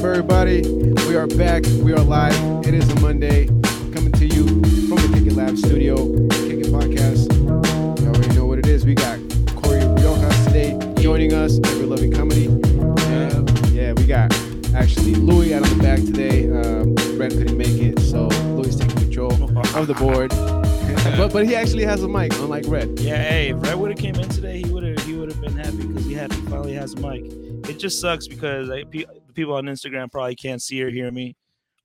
Up, everybody? We are back. We are live. It is a Monday. Coming to you from the Kick It Lab studio, Kick It Podcast. You already know what it is. We got Cory Riojas today joining us. Everloving comedy. Uh, yeah, we got actually Louis out on the back today. Um, couldn't make it, so Louis taking control of the board. but but he actually has a mic, unlike Red. Yeah, hey, if Red would have came in today, he would have he would have been happy because he had finally has a mic. It just sucks because I, people on Instagram probably can't see or hear me,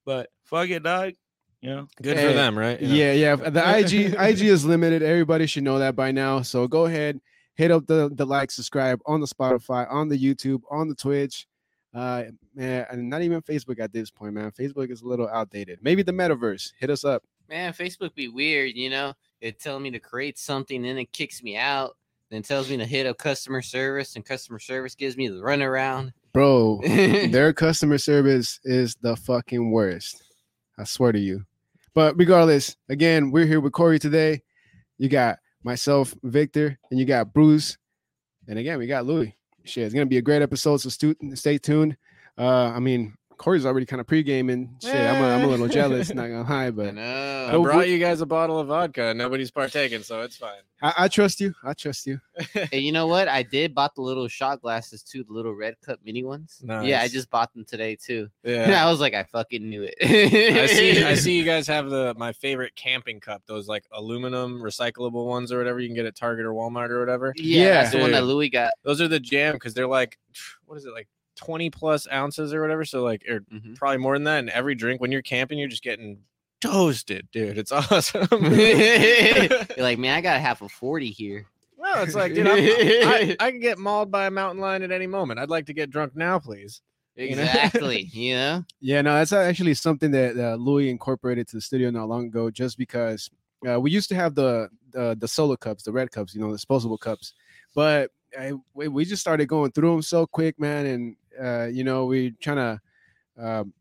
but fuck it, dog. You know, Good Hey, for them, right? You know? Yeah, yeah. The IG IG is limited. Everybody should know that by now. So go ahead, hit up the the like, subscribe on the Spotify, on the YouTube, on the Twitch. Uh, man, and not even Facebook at this point, man. Facebook is a little outdated. Maybe the metaverse. Hit us up. Man, Facebook be weird, you know. It tells me to create something, then it kicks me out. Then tells me to hit up customer service, and customer service gives me the runaround. Bro, their customer service is the fucking worst. I swear to you. But regardless, again, we're here with Cory today. You got myself, Victor, and you got Bruce. And again, we got Louis. Shit, it's gonna be a great episode. So stu- stay tuned. Uh, I mean, Cory's already kind of pre-gaming. Shit, I'm a, I'm a little jealous, not gonna lie, but I know. Oh, brought you guys a bottle of vodka. Nobody's partaking, so it's fine. I, I trust you. I trust you. Hey, you know what? I did bought the little shot glasses too, the little red cup mini ones. Yeah, I just bought them today too. Yeah. I was like, I fucking knew it. I see. I see you guys have the my favorite camping cup. Those like aluminum recyclable ones or whatever you can get at Target or Walmart or whatever. Yeah, Yeah, that's the one that dude. Louis got. Those are the jam because they're like, what is it like, twenty plus ounces or whatever. So like, or Mhm. probably more than that. And every drink when you're camping, you're just getting toasted, dude. It's awesome. You're like, man, I got half a forty here. Well, it's like, dude, I'm, I, I can get mauled by a mountain lion at any moment. I'd like to get drunk now, please. Exactly. you know. Yeah, no, that's actually something that uh, Louis incorporated to the studio not long ago, just because uh, we used to have the, the the solo cups, the red cups, you know, the disposable cups, but I, we we just started going through them so quick, man, and uh, you know, we're trying to um,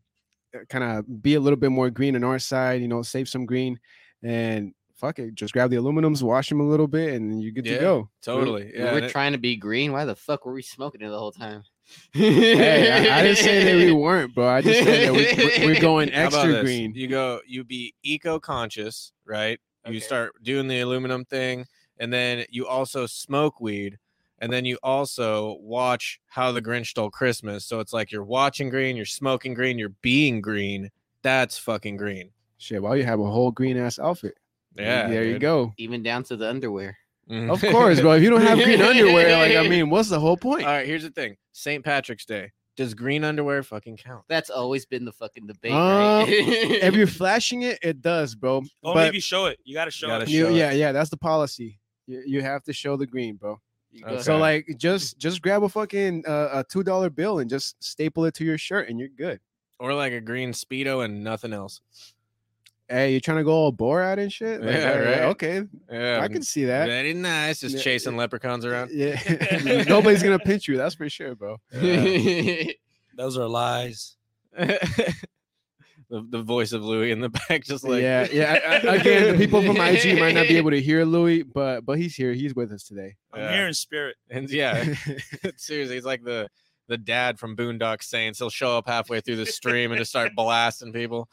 kind of be a little bit more green on our side, you know, save some green, and fuck it, just grab the aluminums, wash them a little bit, and you're good Yeah. to go. Totally. We Yeah. were and it- trying to be green. Why the fuck were we smoking it the whole time? Hey, I, I didn't say that we weren't, bro. I just said that we, we're- we're going extra green. You go, you be eco conscious, right? You start doing the aluminum thing, and then you also smoke weed, and then you also watch How the Grinch Stole Christmas. So it's like you're watching green, you're smoking green, you're being green. That's fucking green. Shit, why you have a whole green ass outfit? Yeah. there you go. Even down to the underwear. Mhm. Of course, bro. If you don't have green underwear, like I mean, what's the whole point? All right, here's the thing St. Patrick's Day. Does green underwear fucking count? That's always been the fucking debate, Um, right? if you're flashing it, it does, bro. only But if you show it. You gotta show gotta it. you, it. yeah, yeah, that's the policy. You, you have to show the green, bro. You go Okay. So like, just just grab a fucking uh, a two dollar bill and just staple it to your shirt, and you're good. Or like a green Speedo and nothing else. Hey, you're trying to go all Borat and shit? Like, Yeah, right. Okay, Yeah. I can see that. Very nice. Just Yeah, chasing leprechauns around. Yeah, nobody's gonna pinch you. That's for sure, bro. Those are lies. The, the voice of Louis in the back, just like yeah, yeah. I- I- again, the people from IG might not be able to hear Louis, but but he's here. He's with us today. I'm Yeah. here in spirit. And yeah, seriously, he's like the the dad from Boondock Saints. He'll show up halfway through the stream and just start blasting people.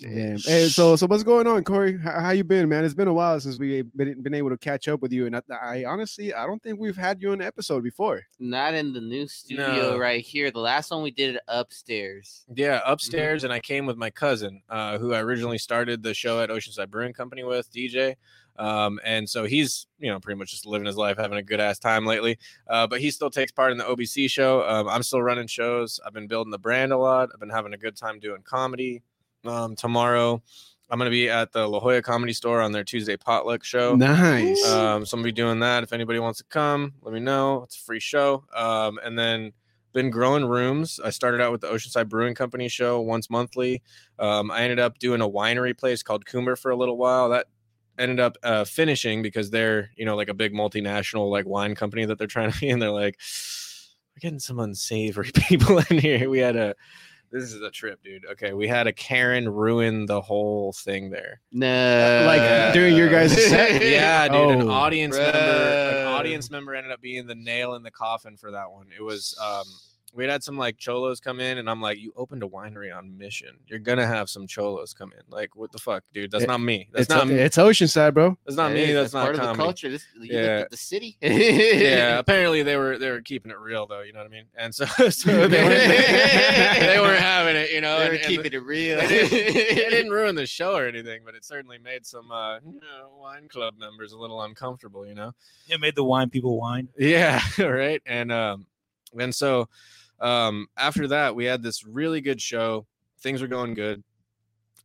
Damn. Hey, so so what's going on, Cory? How, how you been, man? It's been a while since we've been, been able to catch up with you, and I, I honestly I don't think we've had you on an episode before. Not in the new studio No. right here. The last one we did it upstairs. Yeah, upstairs, and I came with my cousin, uh, who I originally started the show at Oceanside Brewing Company with, DJ. Um, and so he's, you know, pretty much just living his life, having a good ass time lately. Uh, but he still takes part in the OBC show. Um, I'm still running shows. I've been building the brand a lot. I've been having a good time doing comedy. Um, tomorrow, I'm gonna be at the La Jolla Comedy Store on their Tuesday potluck show. Nice. Um, so I'm gonna be doing that. If anybody wants to come, let me know. It's a free show. Um, and then been growing rooms. I started out with the Oceanside Brewing Company show once monthly. Um, I ended up doing a winery place called Coomer for a little while. That ended up uh, finishing because they're you know like a big multinational like wine company that they're trying to be, and they're like, we're getting some unsavory people in here. We had a this is a trip, dude. Okay, we had a Karen ruin the whole thing there. No. Like, during your guys' set? Yeah, dude. An Oh. audience member, an audience member ended up being the nail in the coffin for that one. It was um we had some like cholos come in, and I'm like, you opened a winery on mission. You're gonna have some cholos come in. Like, what the fuck, dude? That's It- not me. That's It's, not me. it's Oceanside, bro. That's not That me. is- That's, not part of the culture. This, you Yeah. the city. yeah, apparently they were they were keeping it real though. You know what I mean? And so, so they, weren't, they weren't having it. You know, They and- were and keeping it real. it didn't, it didn't ruin the show or anything, but it certainly made some uh, you know, wine club members a little uncomfortable. You know? It made the wine people whine. Yeah, right. And um, and so um, after that, we had this really good show. Things were going good.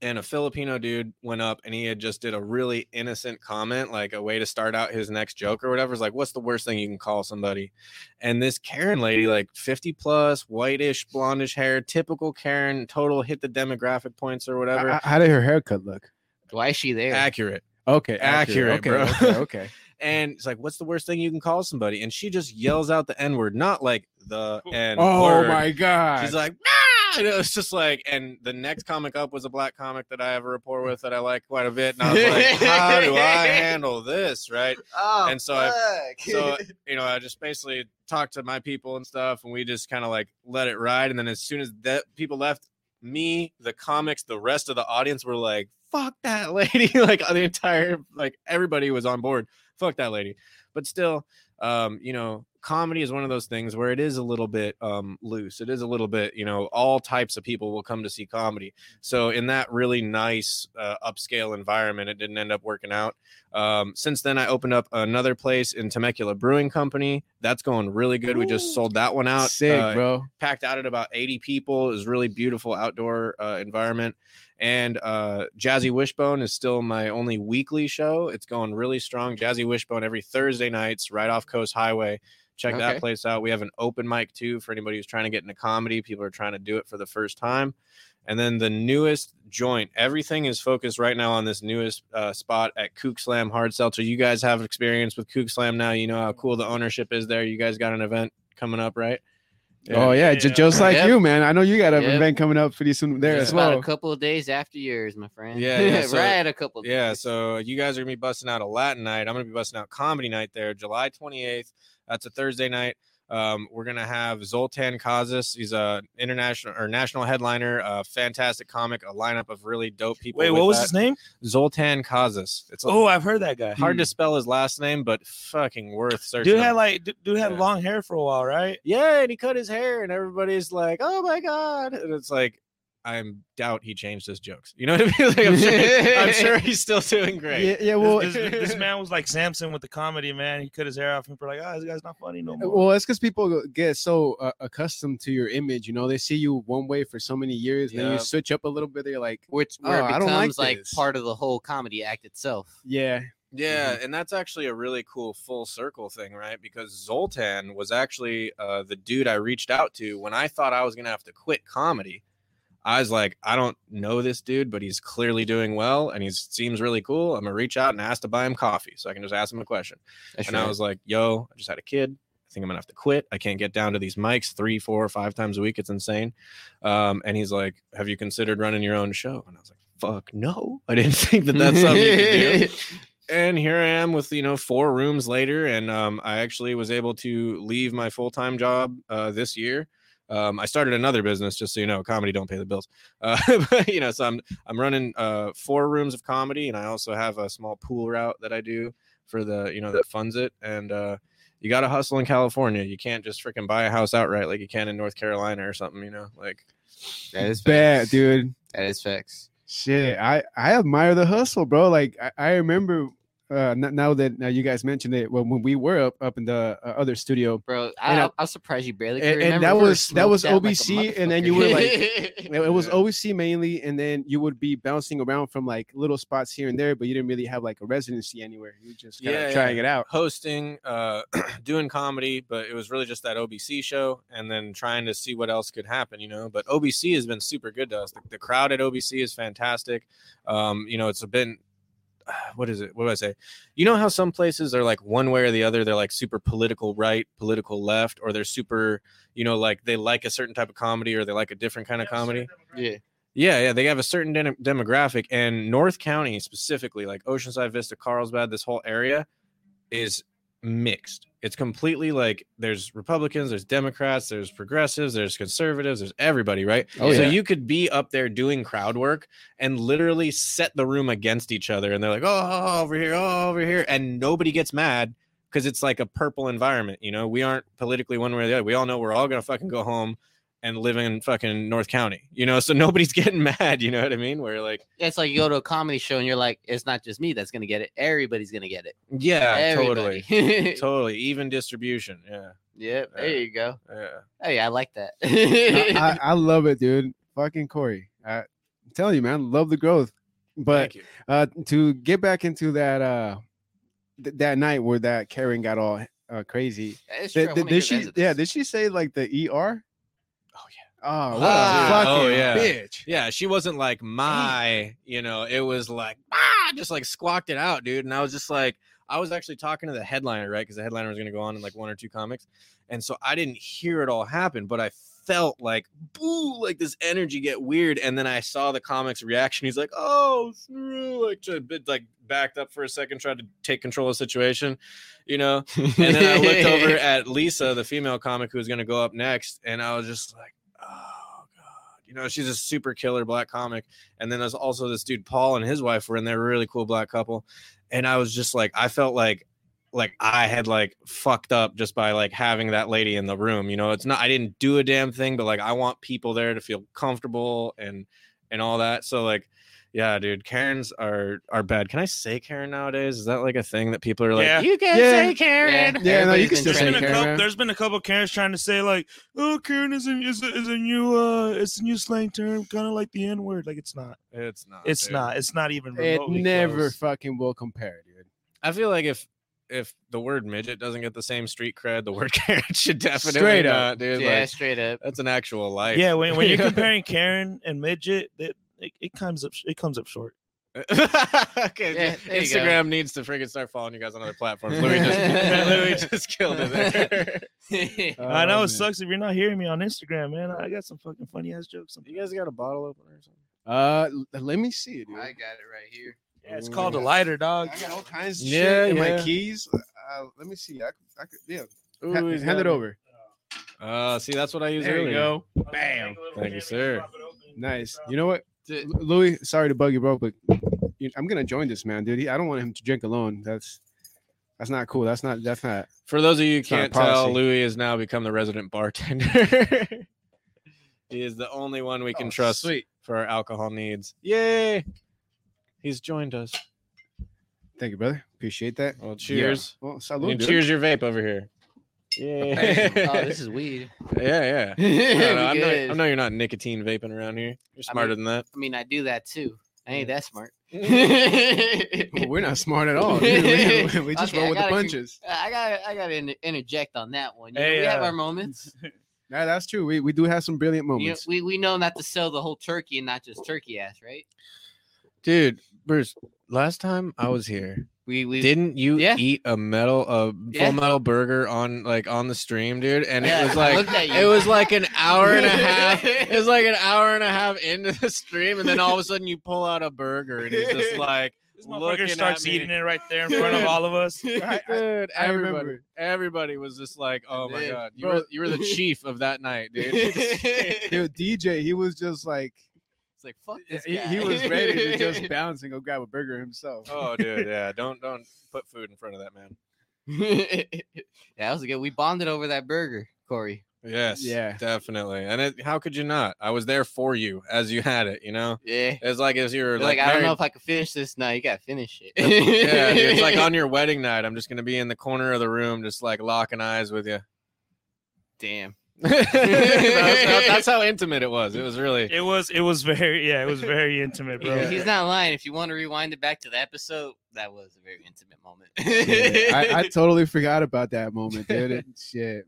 And a Filipino dude went up and he had just did a really innocent comment, like a way to start out his next joke or whatever. It's like, what's the worst thing you can call somebody? And this Karen lady, like 50 plus, whitish, blondish hair, typical Karen, total hit the demographic points or whatever. How, how did her haircut look? Why is she there? Accurate. Okay, Accurate, okay, bro. Okay, okay. And it's like, what's the worst thing you can call somebody? And she just yells out the N word, not like the N oh my god. She's like, nah! And it was just like, and the next comic up was a black comic that I have a rapport with that I like quite a bit. And I was like, how do I handle this? Right. Oh, And so I- So, you know, I just basically talked to my people and stuff, and we just kind of like let it ride. And then as soon as that people left, me, the comics, the rest of the audience were like, fuck that lady. like the entire, like everybody was on board. Fuck that lady. But still, um, you know, comedy is one of those things where it is a little bit um loose. It is a little bit, you know, all types of people will come to see comedy. So in that really nice uh, upscale environment, it didn't end up working out. Um, since then, I opened up another place in Temecula Brewing Company. That's going really good. We just sold that one out. Sick, uh, bro. Packed out at about 80 people. It was really beautiful outdoor uh, environment. And uh, Jazzy Wishbone is still my only weekly show. It's going really strong. Jazzy Wishbone every Thursday nights, right off Coast Highway. Check Okay. that place out. We have an open mic too for anybody who's trying to get into comedy. People are trying to do it for the first time. And then the newest joint, everything is focused right now on this newest uh, spot at Kook Slam Hard Seltzer. You guys have experience with Kook Slam now. You know how cool the ownership is there. You guys got an event coming up, right? Oh yeah, Yeah. just like Yep. you, man. I know you got an Yep. event coming up pretty soon there Just as about well. a couple of days after yours, my friend. Yeah, yeah, so- right. A couple. Of Yeah, days. so you guys are gonna be busting out a Latin night. I'm gonna be busting out comedy night there, July 28th. That's a Thursday night. Um, we're gonna have Zoltan Kaszas. He's a international or national headliner, a fantastic comic, a lineup of really dope people. Wait, what was that. his name? Zoltan Kaszas. It's Oh, I've heard that guy. hard to spell his last name, but fucking worth searching. Dude up. had like dude- dude had Yeah. long hair for a while, right? yeah, and he cut his hair, and everybody's like, "Oh my god!" And it's like, I doubt he changed his jokes. You know what I mean? Like, I'm, sure, I'm sure he's still doing great. Yeah, yeah. Well, this, this, this man was like Samson with the comedy, man. He cut his hair off and people are like, oh, this guy's not funny no more. Well, it's because people get so uh, accustomed to your image. You know, they see you one way for so many years, and then you switch up a little bit. They're like, which where Oh, it I don't like becomes like, this. part of the whole comedy act itself. yeah, Yeah, and that's actually a really cool full circle thing, right? Because Zoltan was actually uh, the dude I reached out to when I thought I was gonna have to quit comedy. I was like, I don't know this dude, but he's clearly doing well and he seems really cool. I'm gonna reach out and ask to buy him coffee so I can just ask him a question. That's and I was like, yo, I just had a kid. I think I'm gonna have to quit. I can't get down to these mics three, four, five times a week. It's insane. Um, and he's like, Have you considered running your own show? And I was like, Fuck no. I didn't think that that's something you could do and here I am with you know four rooms later, and um, I actually was able to leave my full time job uh, this year. Um, I started another business, just so you know, comedy don't pay the bills. Uh, but, you know, so I'm I'm running uh, four rooms of comedy, and I also have a small pool route that I do for the you know that funds it. And uh, you got to hustle in California. You can't just freaking buy a house outright like you can in North Carolina or something. You know, like that is bad, facts. dude. That is facts. Shit, I I admire the hustle, bro. Like I, I remember uh, now that now you guys mentioned it when, when we were up up in the uh, other studio, Bro, I, I- I'm surprised you barely and, and that was that was smoked out like OBC, and then you were like, it was OBC mainly, and then you would be bouncing around from like little spots here and there, but you didn't really have like a residency anywhere. You were just kind Yeah, of yeah. trying it out. hosting, uh, doing comedy, but it was really just that OBC show, and then trying to see what else could happen, you know. But OBC has been super good to us. The, the crowd at OBC is fantastic. Um, you know, it's been what is it? What do I say? You know how some places are like one way or the other. They're like super political right, political left, or they're super, you know, like they like a certain type of comedy or they like a different kind of comedy. yeah. Yeah, yeah, they have a certain dem- demographic, and North County specifically, like Oceanside, Vista, Carlsbad, this whole area is mixed. It's completely like there's Republicans, there's Democrats, there's progressives, there's conservatives, there's everybody, right? Oh, so yeah. you could be up there doing crowd work and literally set the room against each other, and they're like, "Oh, over here, oh, over here," and nobody gets mad because it's like a purple environment. You know, we aren't politically one way or the other. We all know we're all gonna fucking go home and live in fucking North County. You know, so nobody's getting mad. You know what I mean? Where like, It's like you go to a comedy show and you're like, it's not just me that's gonna get it. Everybody's gonna get it. yeah, totally, Everybody. totally, even distribution. Yeah, yep. There you go. yeah. Hey, I like that. I, I love it, dude. Fucking Cory. I, I'm telling you, man, love the growth. But Thank you. uh to get back into that uh th- that night where that Karen got all uh, crazy. It's Did, true. Did- did she yeah, did she say like the ER? Oh. Oh, what Ah. a fucking Oh, yeah. bitch. Yeah, she wasn't like my, you know, it was like ah, just like squawked it out, dude. And I was just like, I was actually talking to the headliner, right? Because the headliner was gonna go on in like one or two comics, and so I didn't hear it all happen, but I felt like boo, like this energy get weird, and then I saw the comics reaction. He's like, oh, like a bit like backed up for a second, tried to take control of the situation, you know. And then I looked over at Lisa, the female comic who was gonna go up next, and I was just like, oh you know, she's a super killer black comic. And then there's also this dude Paul and his wife were in there, really cool black couple. And I was just like, I felt like like I had like fucked up just by like having that lady in the room. You know, it's not I didn't do a damn thing, but like I want people there to feel comfortable and and all that. So like yeah, dude, Karens are are bad. Can I say Karen nowadays? Is that like a thing that people are like, Yeah. you can Yeah. say Karen? Yeah, no, you Everybody's can been still There's say been, a Karen, couple, man. there's been a couple Karens trying to say like, "Oh, Karen is a is a, is a new uh, it's a new slang term, kind of like the N word." Like it's not. It's not. It's dude. not. It's not even. It remotely never close. fucking will compare, dude. I feel like if if the word midget doesn't get the same street cred, the word Karen should definitely Straight up. not, dude. Yeah, Like, straight up. that's an actual life. Yeah, when, when you're You comparing Karen and midget, it, it, it comes up it comes up short. okay, Yeah, just- there you go. Instagram needs to freaking start following you guys on other platforms. Louis just, Louis just killed it there. I know Oh, it man. sucks if you're not hearing me on Instagram, man. I got some fucking funny ass jokes. you guys got a bottle opener or something? Uh, let me see it, dude. I got it right here. Yeah, it's called a lighter, dog. I got all kinds of Yeah, shit in yeah. my keys. Uh, let me see. I, could- I could, yeah. Ooh, Ha- hand got it over. Uh, see, that's what I use There you go. Bam. Thank you, sir. Nice. You know what, L- Louis? Sorry to bug you, bro, but I'm gonna join this man, dude. He, I don't want him to drink alone. That's that's not cool. That's not. That's not. For those of you who It's not a can't tell. Louis has now become the resident bartender. he is the only one we can Oh, trust Sweet. for our alcohol needs. Yay! He's joined us. Thank you, brother. Appreciate that. Well, cheers. Well, And salute. cheers your vape over here. Yeah. oh, this is weed. yeah, yeah. We I, know, I, know. I know you're not nicotine vaping around here. You're smarter than that. I mean, I do that too. I ain't that smart. Well, we're not smart at all. dude. We, we just Okay, roll I with the gotta con- punches. I got I got to interject on that one. You know, Hey, we have uh, our moments. Yeah, that's true. We, we do have some brilliant You know, moments. we we know not to sell the whole turkey and not just turkey ass, right? Dude, Bruce, last time I was here, We we didn't you Yeah. eat a metal a Yeah. full metal burger on like on the stream, dude? And Yeah, it was like looked at you. it was like an hour and a half. It was like an hour and a half into the stream, and then all of a sudden you pull out a burger, and he's just like, This looking motherfucker at starts me. eating it right there in front of all of us. I- I- dude, everybody, remember. everybody was just like, oh my did. god, you Bro. were you were the chief of that night, dude. Dude, DJ, he was just like It's like fuck this he, guy. he was ready to just bounce and go grab a burger himself. oh, dude, yeah, don't don't put food in front of that man. yeah, that was good. We bonded over that burger, Cory. Yes, Yeah. definitely. And it, how could you not? I was there for you as you had it. You know, Yeah. it's like as you were You're like, like, I don't know if I can finish this. No, you gotta finish it. yeah, dude, it's like on your wedding night. I'm just gonna be in the corner of the room, just like locking eyes with you. Damn. That's, how, that's how intimate it was. It was really. It was it was very yeah, it was very intimate, bro. Yeah, He's not lying. If you want to rewind it back to the episode, that was a very intimate moment. Yeah, I, I totally forgot about that moment, dude. It, shit.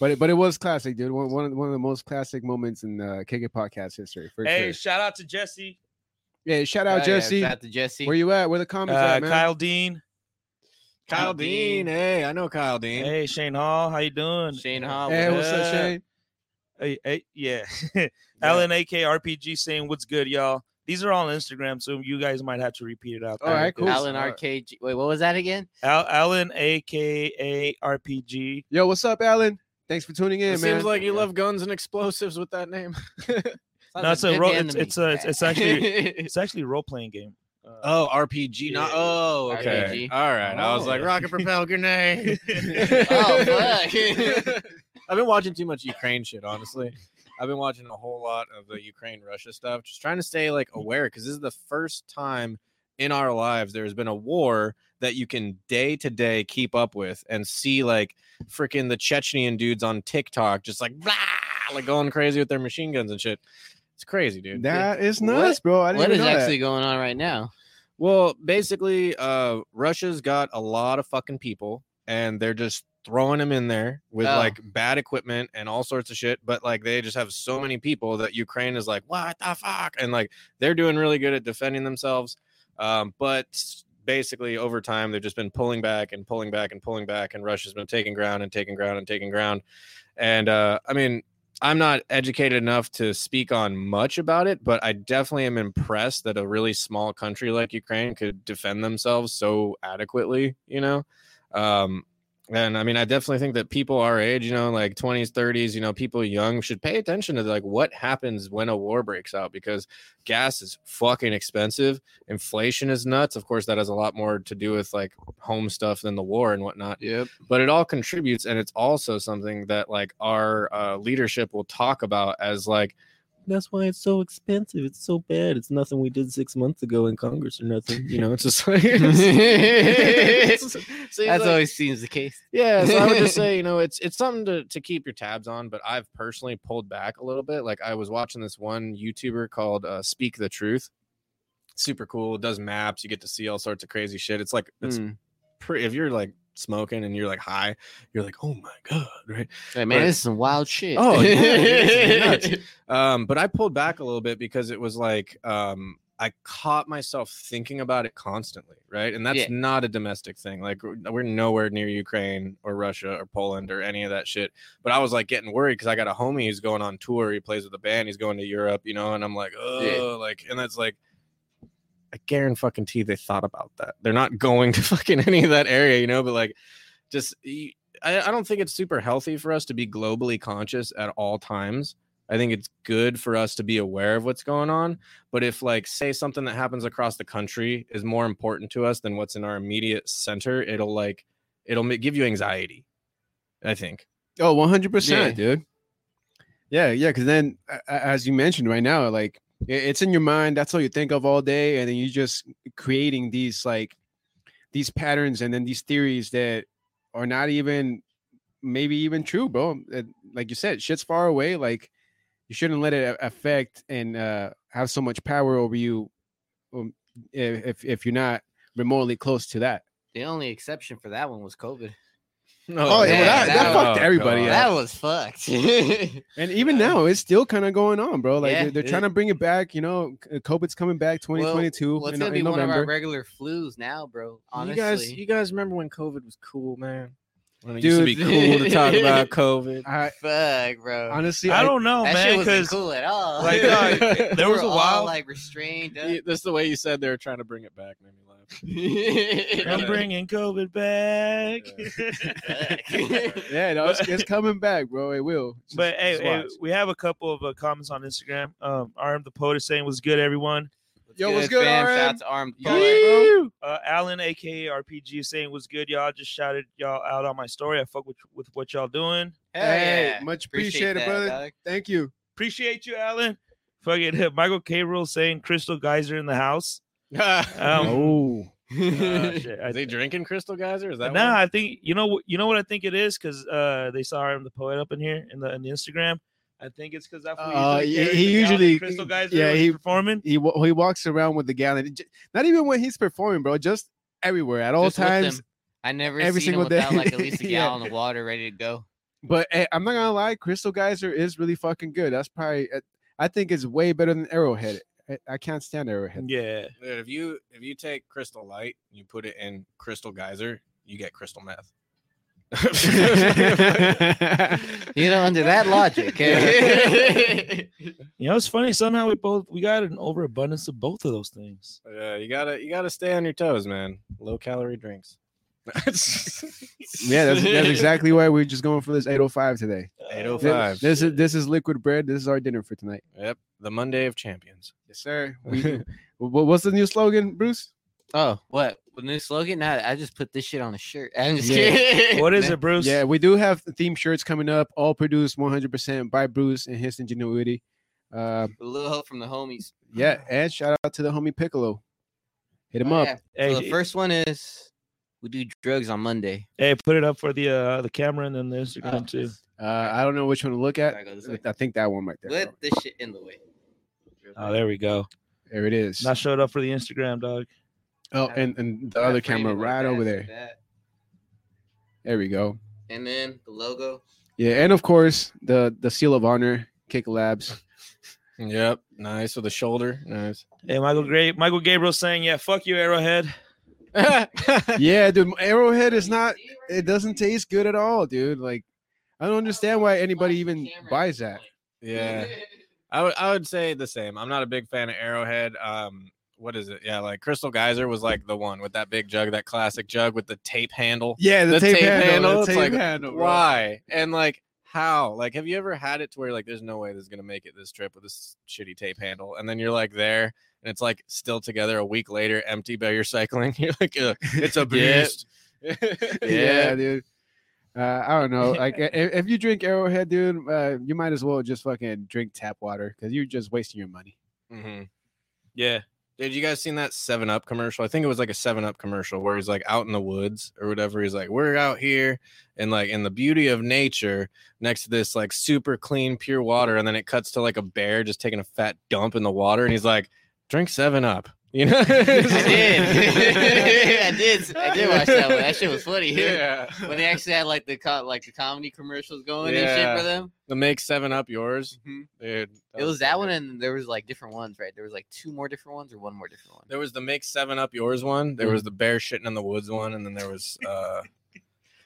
But it, but it was classic, dude. One, one of the, one of the most classic moments in uh, Kick It podcast history for Hey, sure. shout out to Jesse, Yeah, shout out yeah, Jesse. shout out to Jesse. Where you at? Where the comments uh, at, man? Kyle Dean. Kyle Kyle Dean. Dean. Hey, I know Kyle Dean. Hey, Shane Hall, how you doing? Shane Hall. Hey, what's up, up? Shane? Hey, hey, yeah. LNAK RPG saying what's good, y'all. these are all on Instagram, so you guys might have to repeat it out. All there, right, cool. 'cause Alan Alright. RKG. Wait, what was that again? Al- Alan, aka RPG. Yo, what's up, Alan? Thanks for tuning in, it man. seems like you love guns and explosives with that name. No, it's a ro- it's- it's a- it's- it's actually- It's actually a role playing game. Uh, oh, RPG, not oh, okay. RPG. All right. I was Oh. like rocket propelled grenade. Oh, fuck. I've been watching too much Ukraine shit, honestly. I've been watching a whole lot of the Ukraine Russia stuff, just trying to stay like aware because this is the first time in our lives there's been a war that you can day to day keep up with and see like freaking the Chechenian dudes on TikTok just like blah, like going crazy with their machine guns and shit. It's crazy, dude. that is What- nuts, bro. I didn't What even is that. actually going on right now? Well, basically, uh, Russia's got a lot of fucking people, and they're just throwing them in there with Oh. like bad equipment and all sorts of shit. But like, they just have so many people that Ukraine is like, what the fuck? And like, they're doing really good at defending themselves. Um, but basically, over time, they've just been pulling back and pulling back and pulling back, and Russia's been taking ground and taking ground and taking ground. And uh, I mean, I'm not educated enough to speak on much about it, but I definitely am impressed that a really small country like Ukraine could defend themselves so adequately, you know? Um, and I mean, I definitely think that people our age, you know, like 20s, 30s, you know, people young should pay attention to like what happens when a war breaks out because gas is fucking expensive. Inflation is nuts. Of course, that has a lot more to do with like home stuff than the war and whatnot Yep. but it all contributes and it's also something that like our uh, leadership will talk about as like that's why it's so expensive it's so bad it's nothing we did six months ago in congress or nothing you know it's just like it's- so like- always seems the case. yeah so i would just say you know it's it's something to, to keep your tabs on but i've personally pulled back a little bit like i was watching this one youtuber called uh, speak the truth super cool it does maps you get to see all sorts of crazy shit it's like it's Mm. pretty if you're like smoking and you're like high you're like oh my god right Hey, man, But- this is some wild shit. Oh, yeah, it is nuts. um but i pulled back a little bit because it was like um i caught myself thinking about it constantly right and that's Yeah. not a domestic thing like we're we're nowhere near ukraine or russia or poland or any of that shit but i was like getting worried because i got a homie who's going on tour he plays with a band he's going to europe you know and i'm like oh Yeah. like and that's like I guarantee fucking tea they thought about that. They're not going to fucking any of that area, you know, but like just I, I don't think it's super healthy for us to be globally conscious at all times. I think it's good for us to be aware of what's going on. But if like say something that happens across the country is more important to us than what's in our immediate center, it'll like it'll give you anxiety. I think. Oh, 100%, Yeah. dude. Yeah, yeah, because then, as you mentioned right now, like it's in your mind. That's all you think of all day, and then you just creating these like these patterns and then these theories that are not even maybe even true, bro. Like you said, shit's far away. Like you shouldn't let it affect and uh, have so much power over you um, if- if you're not remotely close to that. The only exception for that one was COVID. Oh, yeah, yeah, that, that, that- fucked oh, everybody God. up. That was fucked. And even now, it's still kind of going on, bro. Like Yeah, they're, they're trying to bring it back. You know, uh, COVID's coming back 2022 well, it's in, gonna in be one of our regular flus now, bro. Honestly, You guys, you guys remember when COVID was cool, man? When it used to be cool to talk about COVID. I fuck, bro. honestly, I I, don't know, that man, shit wasn't because cool at all. like, dog, uh, there We was were a all, while- like restrained. up. Yeah, That's the way you said they were trying to bring it back. Made me laugh. I'm bringing COVID back. yeah, no, it's, it's coming back, bro. It will. Just- But hey, hey, we have a couple of uh, comments on Instagram. Um, RM the poet is saying was good, everyone. Yo, what's good, fam? RM? Shout out to Arm. Yeah, Poet. bro. Uh, Alan, aka RPG, is saying was good, y'all. Just shouted y'all out on my story. I fuck with with what y'all doing. Hell Hey, yeah. much Appreciate appreciated, that, brother. dog. Thank you. Appreciate you, Alan. Fucking Michael K. Rule saying Crystal Geyser in the house. Um, oh, uh, shit, Is he drinking Crystal Geyser? Is that nah, I think you know what you know what I think it is because uh they saw him the poet up in here in the in the Instagram. I think it's because that's Uh, usually he- he the gallon of usually- Crystal Geyser yeah, he's he- performing. he he walks around with the gallon. Not even when he's performing, bro. Just everywhere at all Just times. I never every seen him single day. without like at least a Yeah. gallon of water ready to go. But hey, I'm not gonna lie, Crystal Geyser is really fucking good. That's probably uh, I think it's way better than Arrowhead. I, I can't stand Arrowhead. Yeah, Dude, if you if you take Crystal Light and you put it in Crystal Geyser, you get crystal meth. You know, under that logic. eh? you You know, it's funny. Somehow we both we got an overabundance of both of those things. Yeah, you gotta you gotta stay on your toes, man. Low calorie drinks. Yeah, that's, that's exactly why we're just going for this 805 today. eight oh Th- This is this is liquid bread. This is our dinner for tonight. Yep, the Monday of champions. Yes, sir. We, what's the new slogan, Bruce? Oh, what? The new slogan? Nah, I just put this shit on a shirt. I'm just Yeah. kidding. What is it, Bruce? Yeah, we do have theme shirts coming up, all produced 100% by Bruce and his ingenuity. Uh, A little help from the homies. yeah, and shout out to the homie Piccolo. Hit him Oh, up. yeah. Hey, the first one is we do drugs on Monday. hey, put it up for the uh the camera and then the Instagram Oh, too. Uh, I don't know which one to look at. Gotta go this way. I think that one right there. Put this shit in the way. Oh, there we go. There it is. Not showed up for the Instagram, dog. Oh, and, and the I other camera it like right that, over there. that. There we go. And then the logo. Yeah, and of course the the seal of honor, Kick Labs. Yep, nice with the shoulder. Nice. Hey, Michael Gray, Michael Gabriel saying, "Yeah, fuck you, Arrowhead." Yeah, dude, Arrowhead is not. It doesn't taste good at all, dude. Like, I don't understand why anybody even buys that. yeah, I would I would say the same. I'm not a big fan of Arrowhead. Um, what is it? Yeah, like Crystal Geyser was like the one with that big jug, that classic jug with the tape handle. Yeah, The tape handle, the it's tape like, handle. Why? And like how? Like, have you ever had it to where like there's no way this is gonna make it this trip with this shitty tape handle, and then you're like there, and it's like still together a week later, empty by your cycling. You're like, it's a beast. yeah, dude. Uh, I don't know. Like, i- if you drink Arrowhead, dude, uh, you might as well just fucking drink tap water because you're just wasting your money. hmm Yeah, Did you guys seen that Seven Up commercial? I think it was like a Seven Up commercial where he's like out in the woods or whatever. He's like, "We're out here and like in the beauty of nature, next to this like super clean, pure water." And then it cuts to like a bear just taking a fat dump in the water, and he's like, "Drink Seven Up." You know? I did. I did. I did watch that one. That shit was funny. Yeah. When they actually had like the co- like the comedy commercials going and shit Yeah. for them. The make Seven Up yours, Mhm. dude. It was that one, and there was like different ones, right? There was like two more different ones or one more different one. There was the make Seven Up yours one. There was the bear shitting in the woods one, and then there was uh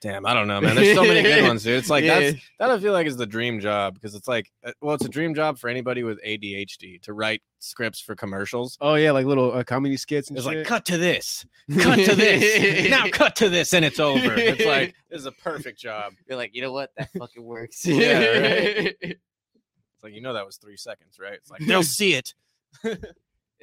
damn, I don't know, man. There's so many good ones, dude. It's like that's that I feel like is the dream job because it's like uh, well, it's a dream job for anybody with ADHD to write scripts for commercials. Oh yeah, like little uh, comedy skits and It's shit. like cut to this, cut to this, now cut to this, and it's over. It's like this is a perfect job. You're like, you know what? That fucking works. Yeah, right? It's like you know that was three seconds, right? It's like they'll see it.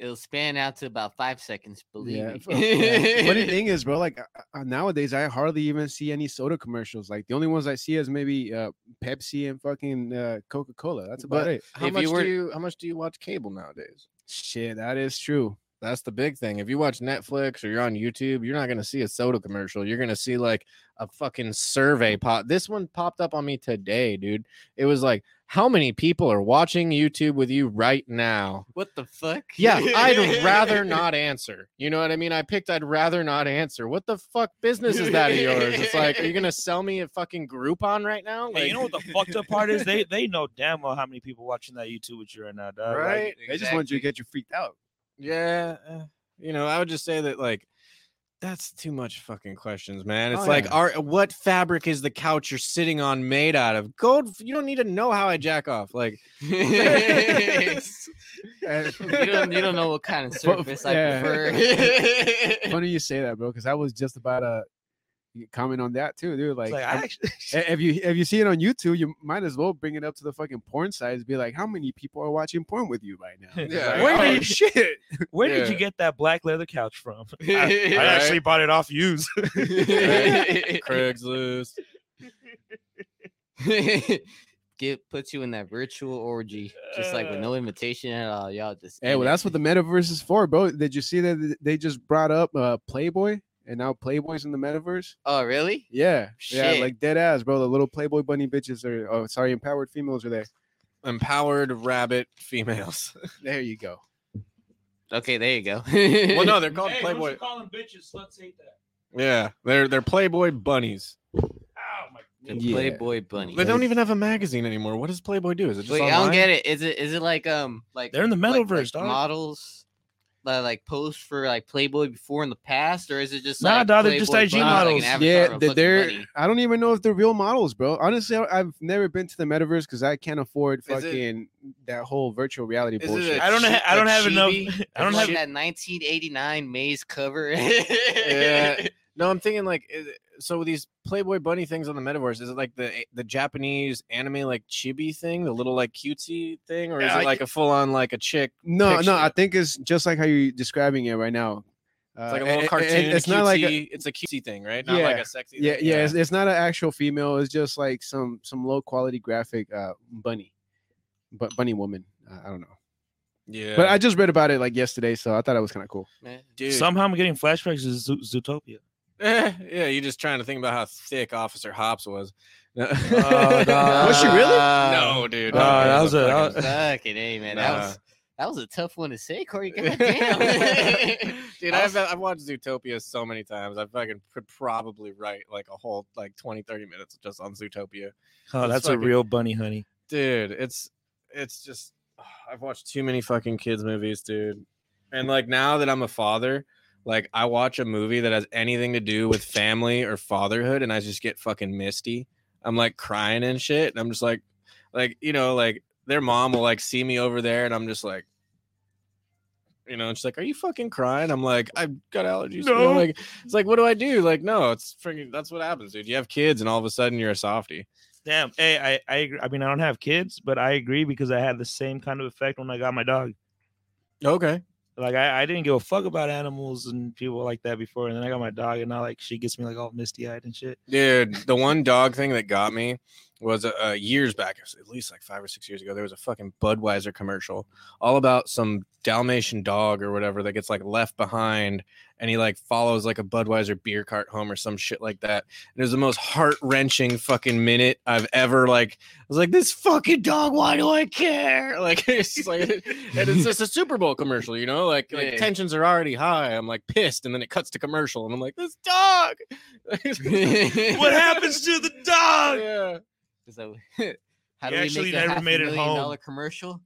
It'll span out to about five seconds. Believe yeah. me. fu- yeah. Funny thing is, bro, like uh, uh, nowadays I hardly even see any soda commercials. Like the only ones I see is maybe uh, Pepsi and fucking uh, Coca Cola. That's about But it. How If much you were- do you how much do you watch cable nowadays? Shit, that is true. That's the big thing. If you watch Netflix or you're on YouTube, you're not going to see a soda commercial. You're going to see like a fucking survey pop. This one popped up on me today, dude. It was like, how many people are watching YouTube with you right now? what the fuck? Yeah, I'd rather not answer. You know what I mean? I picked I'd rather not answer. What the fuck business is that of yours? It's like, are you going to sell me a fucking Groupon right now? Like, Hey, you know what the fucked up part is? They they know damn well how many people watching that YouTube with you right now, dog. Like, Right? They just want you to get you freaked out. Yeah, uh, you know, I would just say that like that's too much fucking questions, man. It's Oh, like, yeah. are what fabric is the couch you're sitting on made out of? Gold. You don't need to know how I jack off. Like, you don't you don't know what kind of Fu- surface I yeah. prefer. Funny you say that, bro, because I was just about to comment on that too, dude. It's Like, like, I actually, if you if you see it on YouTube, you might as well bring it up to the fucking porn sites. Be like, how many people are watching porn with you right now? Yeah. like, Where oh, did- shit? where did you get that black leather couch from? I, I Right. actually bought it off used. Craigslist. Get puts you in that virtual orgy, just like with no invitation at all. Y'all just Hey, well, in it. that's what the metaverse is for, bro. Did you see that they just brought up uh, Playboy, and now Playboy's in the metaverse? Oh, really? Yeah, yeah, like dead ass, bro. The little Playboy bunny bitches are, oh, sorry, empowered females are there. Empowered rabbit females. There you go. Okay, there you go. well, no, they're called Playboy. call them bitches? Sluts hate that. Yeah, they're they're Playboy bunnies. Ow, my the Yeah. Playboy bunny. They don't even have a magazine anymore. What does Playboy do? Is it just Wait, I don't get it. Is it is it like um like They're in the like- metaverse, like dog. models? Uh, like post for like Playboy before in the past, or is it just Nah, like dawg, they're just IG bunnies, like models. avatar Yeah, they're, fucking? I don't even know if they're real models, bro. Honestly, I- I've never been to the metaverse because I can't afford Is it- fucking that whole virtual reality Is it bullshit. a I don't. Ha- I don't like have enough. I don't like have. that 1989 Maze cover. Yeah. No, I'm thinking like, is it- so with these Playboy bunny things on the metaverse, is it like the the Japanese anime like chibi thing, the little like cutesy thing, or is Yeah, it like a full on like a chick? no, picture. no, I think it's just like how you're describing it right now. Uh, It's like a little and- cartoon. and it's not like a, cutesy- it's a cutesy thing, right? Not like Yeah. a sexy. yeah, thing. yeah. It's, it's not an actual female. It's just like some some low quality graphic uh bunny, but bunny woman. Uh, I don't know, yeah. but I just read about it like yesterday, so I thought it was kind of cool. Man, Dude, Somehow I'm getting flashbacks to Zootopia. Eh, yeah, you're just trying to think about how thick Officer Hopps was. Oh, No. Was she really? No, dude. Oh, no, that was a- fucking- Fucking a man, that was that was a tough one to say, Cory. God damn. Dude, I I've, I've watched Zootopia so many times. I fucking could probably write like a whole like 20, 30 minutes just on Zootopia. Oh, It's that's a real bunny, honey. Dude, it's it's just I've watched too many fucking kids movies, dude. And like now that I'm a father, like I watch a movie that has anything to do with family or fatherhood and I just get fucking misty. I'm like crying and shit. And I'm just like like, you know, like their mom will like see me over there and I'm just like you know, it's like, are you fucking crying? I'm like, I've got allergies. you know, No. like, it's like, what do I do? Like, no, it's freaking. That's what happens, dude. You have kids, and all of a sudden, you're a softie. Damn. Hey, I, I, agree. I mean, I don't have kids, but I agree because I had the same kind of effect when I got my dog. Okay. Like I, I didn't give a fuck about animals and people like that before, and then I got my dog, and now like she gets me like all misty eyed and shit. Dude, the one dog thing that got me was uh, years back, at least like five or six years ago. There was a fucking Budweiser commercial all about some Dalmatian dog or whatever that gets like left behind, and he like follows like a Budweiser beer cart home or some shit like that. And it was the most heart wrenching fucking minute I've ever like. I was like, this fucking dog. Why do I care? Like it's just like, and it's just a Super Bowl commercial, you know? Like like Yeah. tensions are already high. I'm like pissed, and then it cuts to commercial, and I'm like, this dog. what happens to the dog? Yeah. So, how He do we actually make a never half a made it million home. dollar commercial?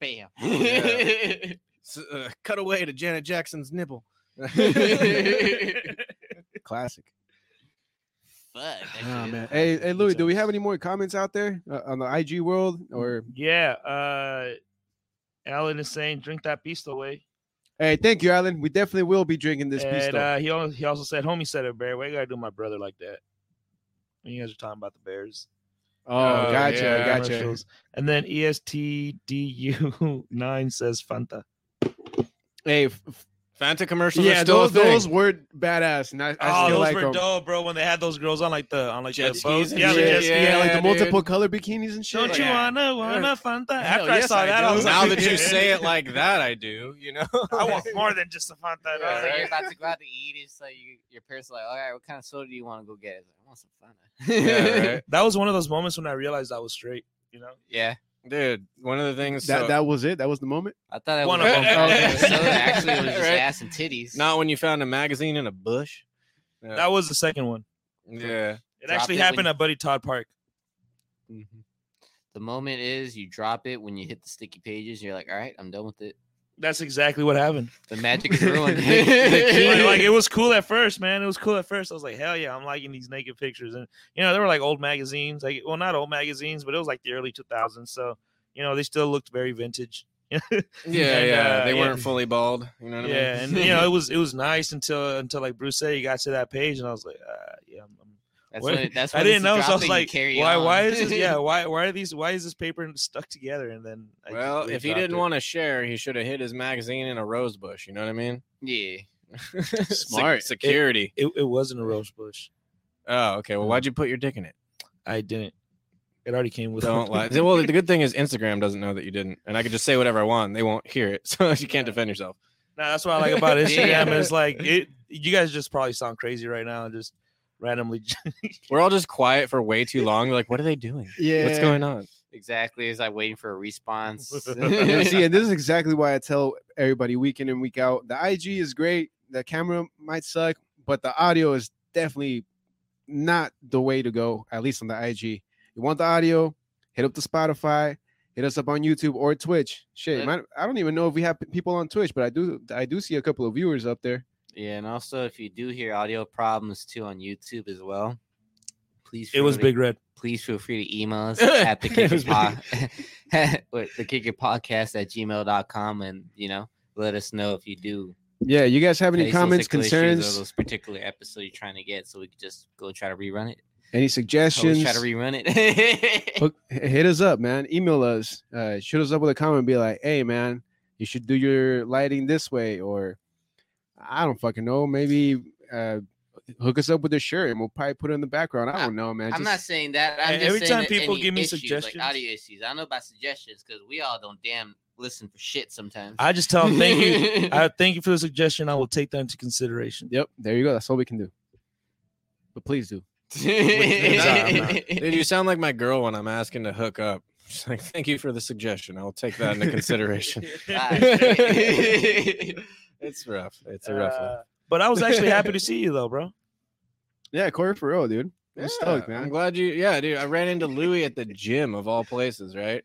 Bam. Yeah. S- uh, cut away to Janet Jackson's nipple. Classic. Fuck. that Oh shit man. Hey, hey, Louis, do we have any more comments out there uh, on the IG world or? Yeah. Uh, Alan is saying, drink that beast away. Hey, thank you, Alan. We definitely will be drinking this piece. and uh, he also, he also said, "Homie said it, Bear. Why you gotta do my brother like that?" When you guys are talking about the Bears. Oh, Oh, gotcha, yeah. gotcha. commercials. And then E ESTDU nine says Fanta. Hey, f- f- Fanta commercials yeah, are still those a thing. those were badass, and I, I oh, still those like were them. dope, bro. When they had those girls on like the on like Jet the skis boats. and Yeah, the yeah, jet yeah, like the dude. multiple color bikinis and shit. Don't Like, you wanna wanna Fanta? Hell After I yes, saw I that, I was now like, that you say it like that, I do. You know, I want more than just a Fanta. It's dog. like you're about to go out to eat. It's like you, your parents are like, all right, what kind of soda do you want to go get? It's like, I want some Fanta. Yeah, right. That was one of those moments when I realized I was straight. You know, yeah. Dude. One of the things That so- that was it. That was the moment. I thought that One was of a them. Oh, okay. soda. Actually, it was just Right. ass and titties. not when you found a magazine in a bush. Yeah. that was the second one. yeah. It Dropped actually it happened you- at Buddy Todd Park. Mm-hmm. The moment is you drop it when you hit the sticky pages. You're like, all right, I'm done with it. That's exactly what happened. The magic is ruined. like, like, it was cool at first, man. It was cool at first. I was like, hell yeah, I'm liking these naked pictures, and you know, they were like old magazines, like well, not old magazines, but it was like the early 2000s, so you know, they still looked very vintage. Yeah, And, yeah. uh, they yeah. weren't fully bald. You know what yeah, I mean? and you know, it was it was nice until until like Bruce said, you got to that page, and I was like, uh, yeah, I'm, I'm- That's What? when it, that's I didn't know, so I was like, carry why why is this? Yeah, why why are these why is this paper stuck together? And then I well, really if he didn't it. want to share, he should have hid his magazine in a rose bush. You know what I mean? yeah. Sec- Smart. security. it, it wasn't a rose bush. oh, okay. Well, why'd uh-huh. you put your dick in it? I didn't. It already came with. Don't lie. Well, the good thing is Instagram doesn't know that you didn't, and I could just say whatever I want. They won't hear it, so you can't Yeah. defend yourself. No, that's what I like about Instagram. Yeah. Is like it. You guys just probably sound crazy right now, and just randomly. We're all just quiet for way too long. We're like, what are they doing? Yeah. What's going on? Exactly. It's like waiting for a response. Yeah, see, and this is exactly why I tell everybody week in and week out. The IG mm. is great. The camera might suck, but the audio is definitely not the way to go. At least on the IG. You want the audio? Hit up the Spotify. hit us up on YouTube or Twitch. Shit, Let- I don't even know if we have people on Twitch, but I do. I do see a couple of viewers up there. Yeah, and also if you do hear audio problems too on YouTube as well, please. It feel was free- Big Red. Please feel free to email us at the It kicker was pod, with the kicker podcast at gmail.com and you know let us know if you do Yeah, you guys have any comments, concerns, or those particular episode you're trying to get, so we could just go try to rerun it. any suggestions? try to rerun it. Hook, h- hit us up, man. Email us. Uh, shoot us up with a comment. Be like, hey, man, you should do your lighting this way, or I don't fucking know. Maybe uh, hook us up with a shirt, and we'll probably put it in the background. I I- don't know, man. I'm Just- not saying that. I'm just every saying time people give me issues, suggestions- like audio issues. I don't know about suggestions because we all don't damn listen for shit sometimes. I just tell them thank you. I thank you for the suggestion. I will take that into consideration. Yep, there you go. That's all we can do. But please do. Dude, you sound like my girl when I'm asking to hook up. She's like, thank you for the suggestion. I'll take that into consideration. It's rough. It's a rough one. Uh, but I was actually happy to see you though, bro. Yeah, Cory for real, dude. I'm stoked, Yeah, I'm glad you. Yeah, dude. I ran into Louis at the gym of all places, right?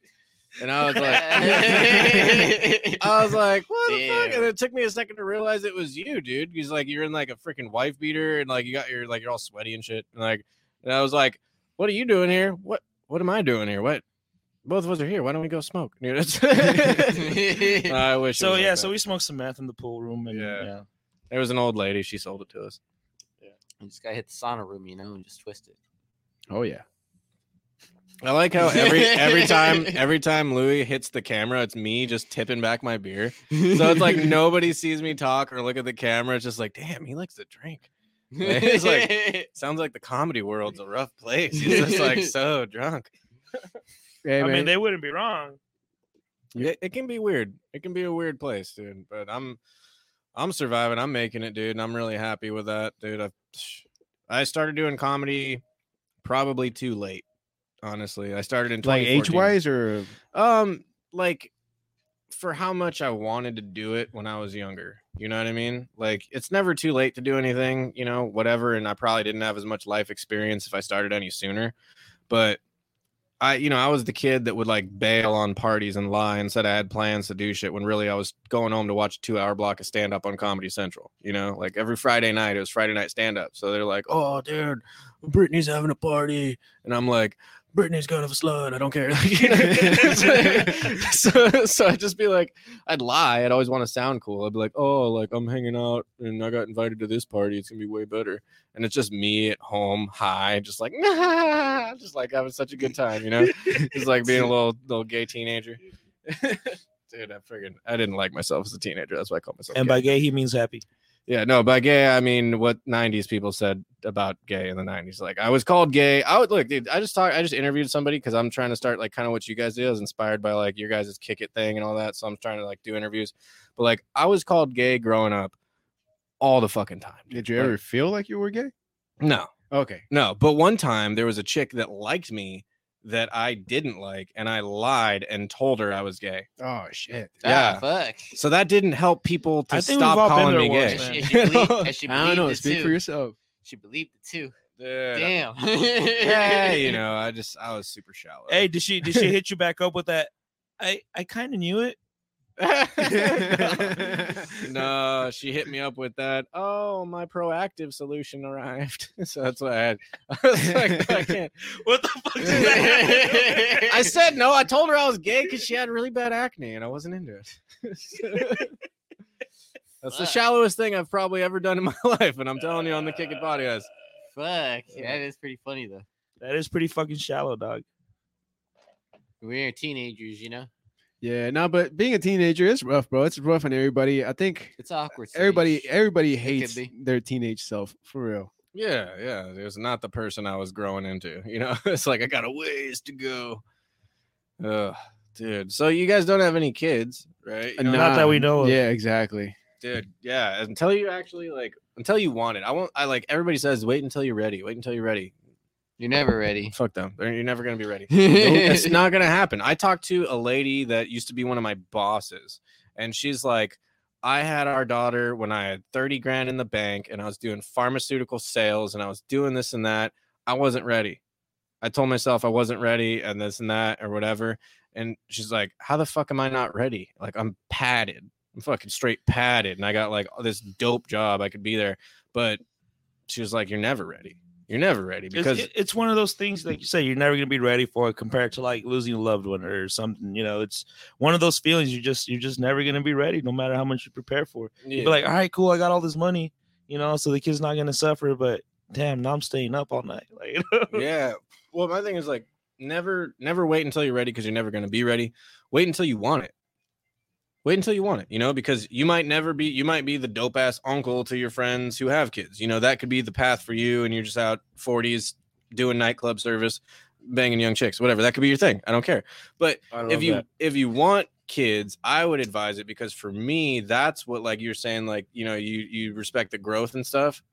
And I was like, I was like, what the fuck? And it took me a second to realize it was you, dude. He's like, you're in like a freaking wife beater, and like you got your like you're all sweaty and shit. And like, and I was like, what are you doing here? What What am I doing here? What? Both of us are here. Why don't we go smoke? Dude, it's- I wish. So was like yeah, so we smoked some meth in the pool room, and Yeah. yeah, there was an old lady. She sold it to us. You just gotta hit the sauna room, you know, and just twist it. Oh yeah. I like how every every time every time Louis hits the camera, it's me just tipping back my beer. So it's like nobody sees me talk or look at the camera. It's just like, damn, he likes to drink. It's like- Sounds like the comedy world's a rough place. He's just like so drunk. Hey, I man. mean they wouldn't be wrong. It, it can be weird. It can be a weird place, dude. But I'm I'm surviving. I'm making it, dude. And I'm really happy with that, dude. I I started doing comedy probably too late. Honestly, I started in like age wise or Um, like for how much I wanted to do it when I was younger. You know what I mean? Like it's never too late to do anything, you know, whatever. And I probably didn't have as much life experience if I started any sooner. But I, you know, I was the kid that would like bail on parties and lie and said I had plans to do shit when really I was going home to watch a two hour block of stand up on Comedy Central. You know, like every Friday night, it was Friday night stand up. So they're like, oh, dude, Brittany's having a party. And I'm like, Brittany's kind of a slut. I don't care. so, so I'd just be like, I'd lie. I'd always want to sound cool. I'd be like, oh, like I'm hanging out and I got invited to this party. It's gonna be way better. And it's just me at home, high, just like, nah, just like having such a good time, you know? just like being a little little gay teenager. Dude, I friggin' I didn't like myself as a teenager. That's why I call myself. And gay. by gay he means happy. Yeah, no, by gay I mean what '90s people said about gay in the '90s. Like I was called gay. I would look, dude. I just talked. I just interviewed somebody because I'm trying to start like kind of what you guys do. I was inspired by like your guys' kick it thing and all that. So I'm trying to like do interviews. But like I was called gay growing up all the fucking time. did you Like, ever feel like you were gay? No, Okay. no. But one time there was a chick that liked me that I didn't like, and I lied and told her I was gay. Oh shit. Yeah. Ah, fuck. So that didn't help people to I stop calling me once, gay. man. She, she believed, she I don't know. it Speak too. for yourself. She believed it too. Dude, Damn. yeah, you know, I just I was super shallow. Hey, did she did she hit you back up with that? I I kind of knew it. no, she hit me up with that. Oh, my proactive solution arrived. so that's what I had. I was like, I can't. What the fuck? Is that? I said no. I told her I was gay because she had really bad acne and I wasn't into it. that's the shallowest thing I've probably ever done in my life, and I'm telling you on the Kick It Podcast. Fuck. That is pretty funny though. that is pretty fucking shallow, dog. We're teenagers, you know. Yeah, no, but being a teenager is rough, bro. It's rough on everybody. I think It's awkward. everybody stage. everybody could hates their teenage self for real. Yeah, yeah. It was not the person I was growing into. You know, it's like I got a ways to go. Ugh, dude. So you guys don't have any kids, right? You uh, know, Not that we know of. Yeah, exactly. dude. Yeah, until you actually like, until you want it. I won't. I like everybody says, wait until you're ready. Wait until you're ready. You're never ready. Fuck them. You're never gonna be ready. it's not gonna happen. I talked to a lady that used to be one of my bosses, and she's like, I had our daughter when I had 30 grand in the bank and I was doing pharmaceutical sales and I was doing this and that. I wasn't ready. I told myself I wasn't ready and this and that or whatever. And she's like, How the fuck am I not ready? Like, I'm padded. I'm fucking straight padded. And I got like this dope job. I could be there. But she was like, You're never ready. You're never ready because it- it's one of those things like you say you're never going to be ready for it compared to like losing a loved one or something you know it's one of those feelings you just you're just never going to be ready no matter how much you prepare for yeah, you'd be like all right cool i got all this money you know so the kid's not going to suffer but damn now i'm staying up all night like yeah. Well, my thing is like never never wait until you're ready because you're never going to be ready. Wait until you want it. Wait until you want it, you know, because you might never be you might be the dope ass uncle to your friends who have kids. You know, that could be the path for you and you're just out 40s doing nightclub service, banging young chicks, whatever. That could be your thing. I don't care. But if you if you want kids i would advise it because for me that's what like you're saying like you know you you respect the growth and stuff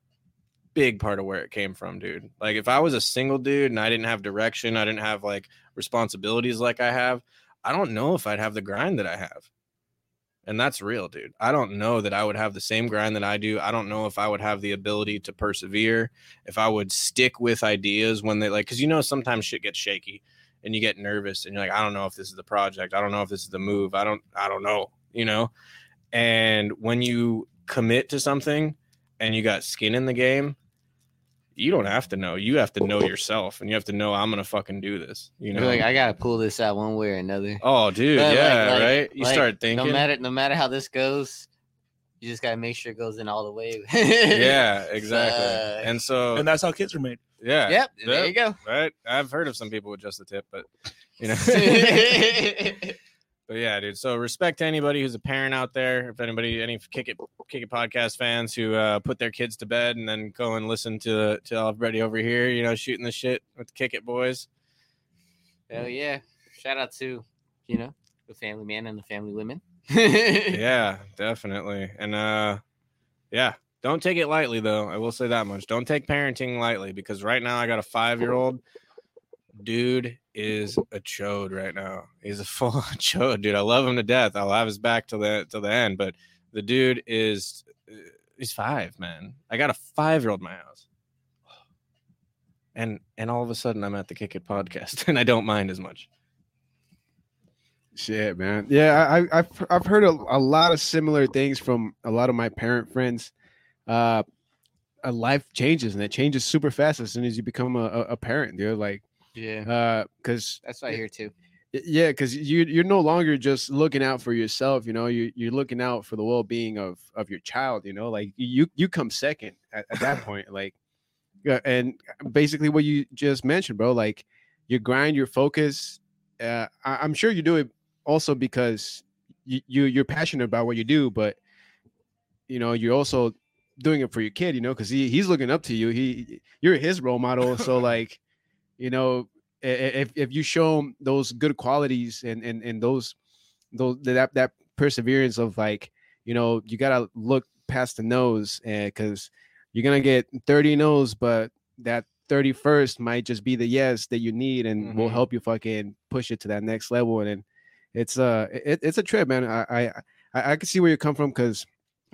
big part of where it came from dude like if i was a single dude and i didn't have direction i didn't have like responsibilities like i have i don't know if i'd have the grind that i have and that's real dude. I don't know that i would have the same grind that i do. I don't know if i would have the ability to persevere if i would stick with ideas when they like because you know sometimes shit gets shaky and you get nervous and you're like i don't know if this is the project. I don't know if this is the move. I don't i don't know you know? And when you commit to something and you got skin in the game you don't have to know you have to know yourself and you have to know i'm gonna fucking do this you know You're like I gotta pull this out one way or another. oh dude But, yeah like- right you like, start thinking No matter no matter how this goes, you just gotta make sure it goes in all the way. yeah exactly Uh, and so and that's how kids are made yeah Yep. There you go. right i've heard of some people with just the tip but you know But yeah, dude. So respect to anybody who's a parent out there. If anybody, any kick it, kick it podcast fans who uh, put their kids to bed and then go and listen to to everybody over here, you know, shooting the shit with the kick it boys. Hell yeah. Shout out to, you know, the family man and the family women. Yeah, definitely. And uh, yeah, don't take it lightly though. I will say that much. Don't take parenting lightly because right now I got a five year old. Dude is a chode right now. He's a full chode, dude. I love him to death. I'll have his back till the till the end. But the dude is uh, he's five, man. I got a five year old in my house. And and all of a sudden I'm at the Kick It podcast and I don't mind as much. Shit, man. Yeah, I, I I've I've heard a, a lot of similar things from a lot of my parent friends. Uh, life changes and it changes super fast as soon as you become a, a, a parent, dude. Like, yeah. uh, because That's what I hear too. yeah, because you you're no longer just looking out for yourself. You know, you you're looking out for the well being of of your child. You know, like you you come second at, at that point. Like, and basically what you just mentioned, bro. Like, you grind, your focus. Uh, I, I'm sure you do it also because you, you you're passionate about what you do, but you know you're also doing it for your kid. You know, because he he's looking up to you. He you're his role model. So like, you know, if if you show them those good qualities and and and those those that that perseverance of like you know you gotta look past the nose because you're gonna get 30 no's but that 31st might just be the yes that you need and will Mhm. help you fucking push it to that next level and then it's uh it, it's a trip man i i i, I can see where you come from because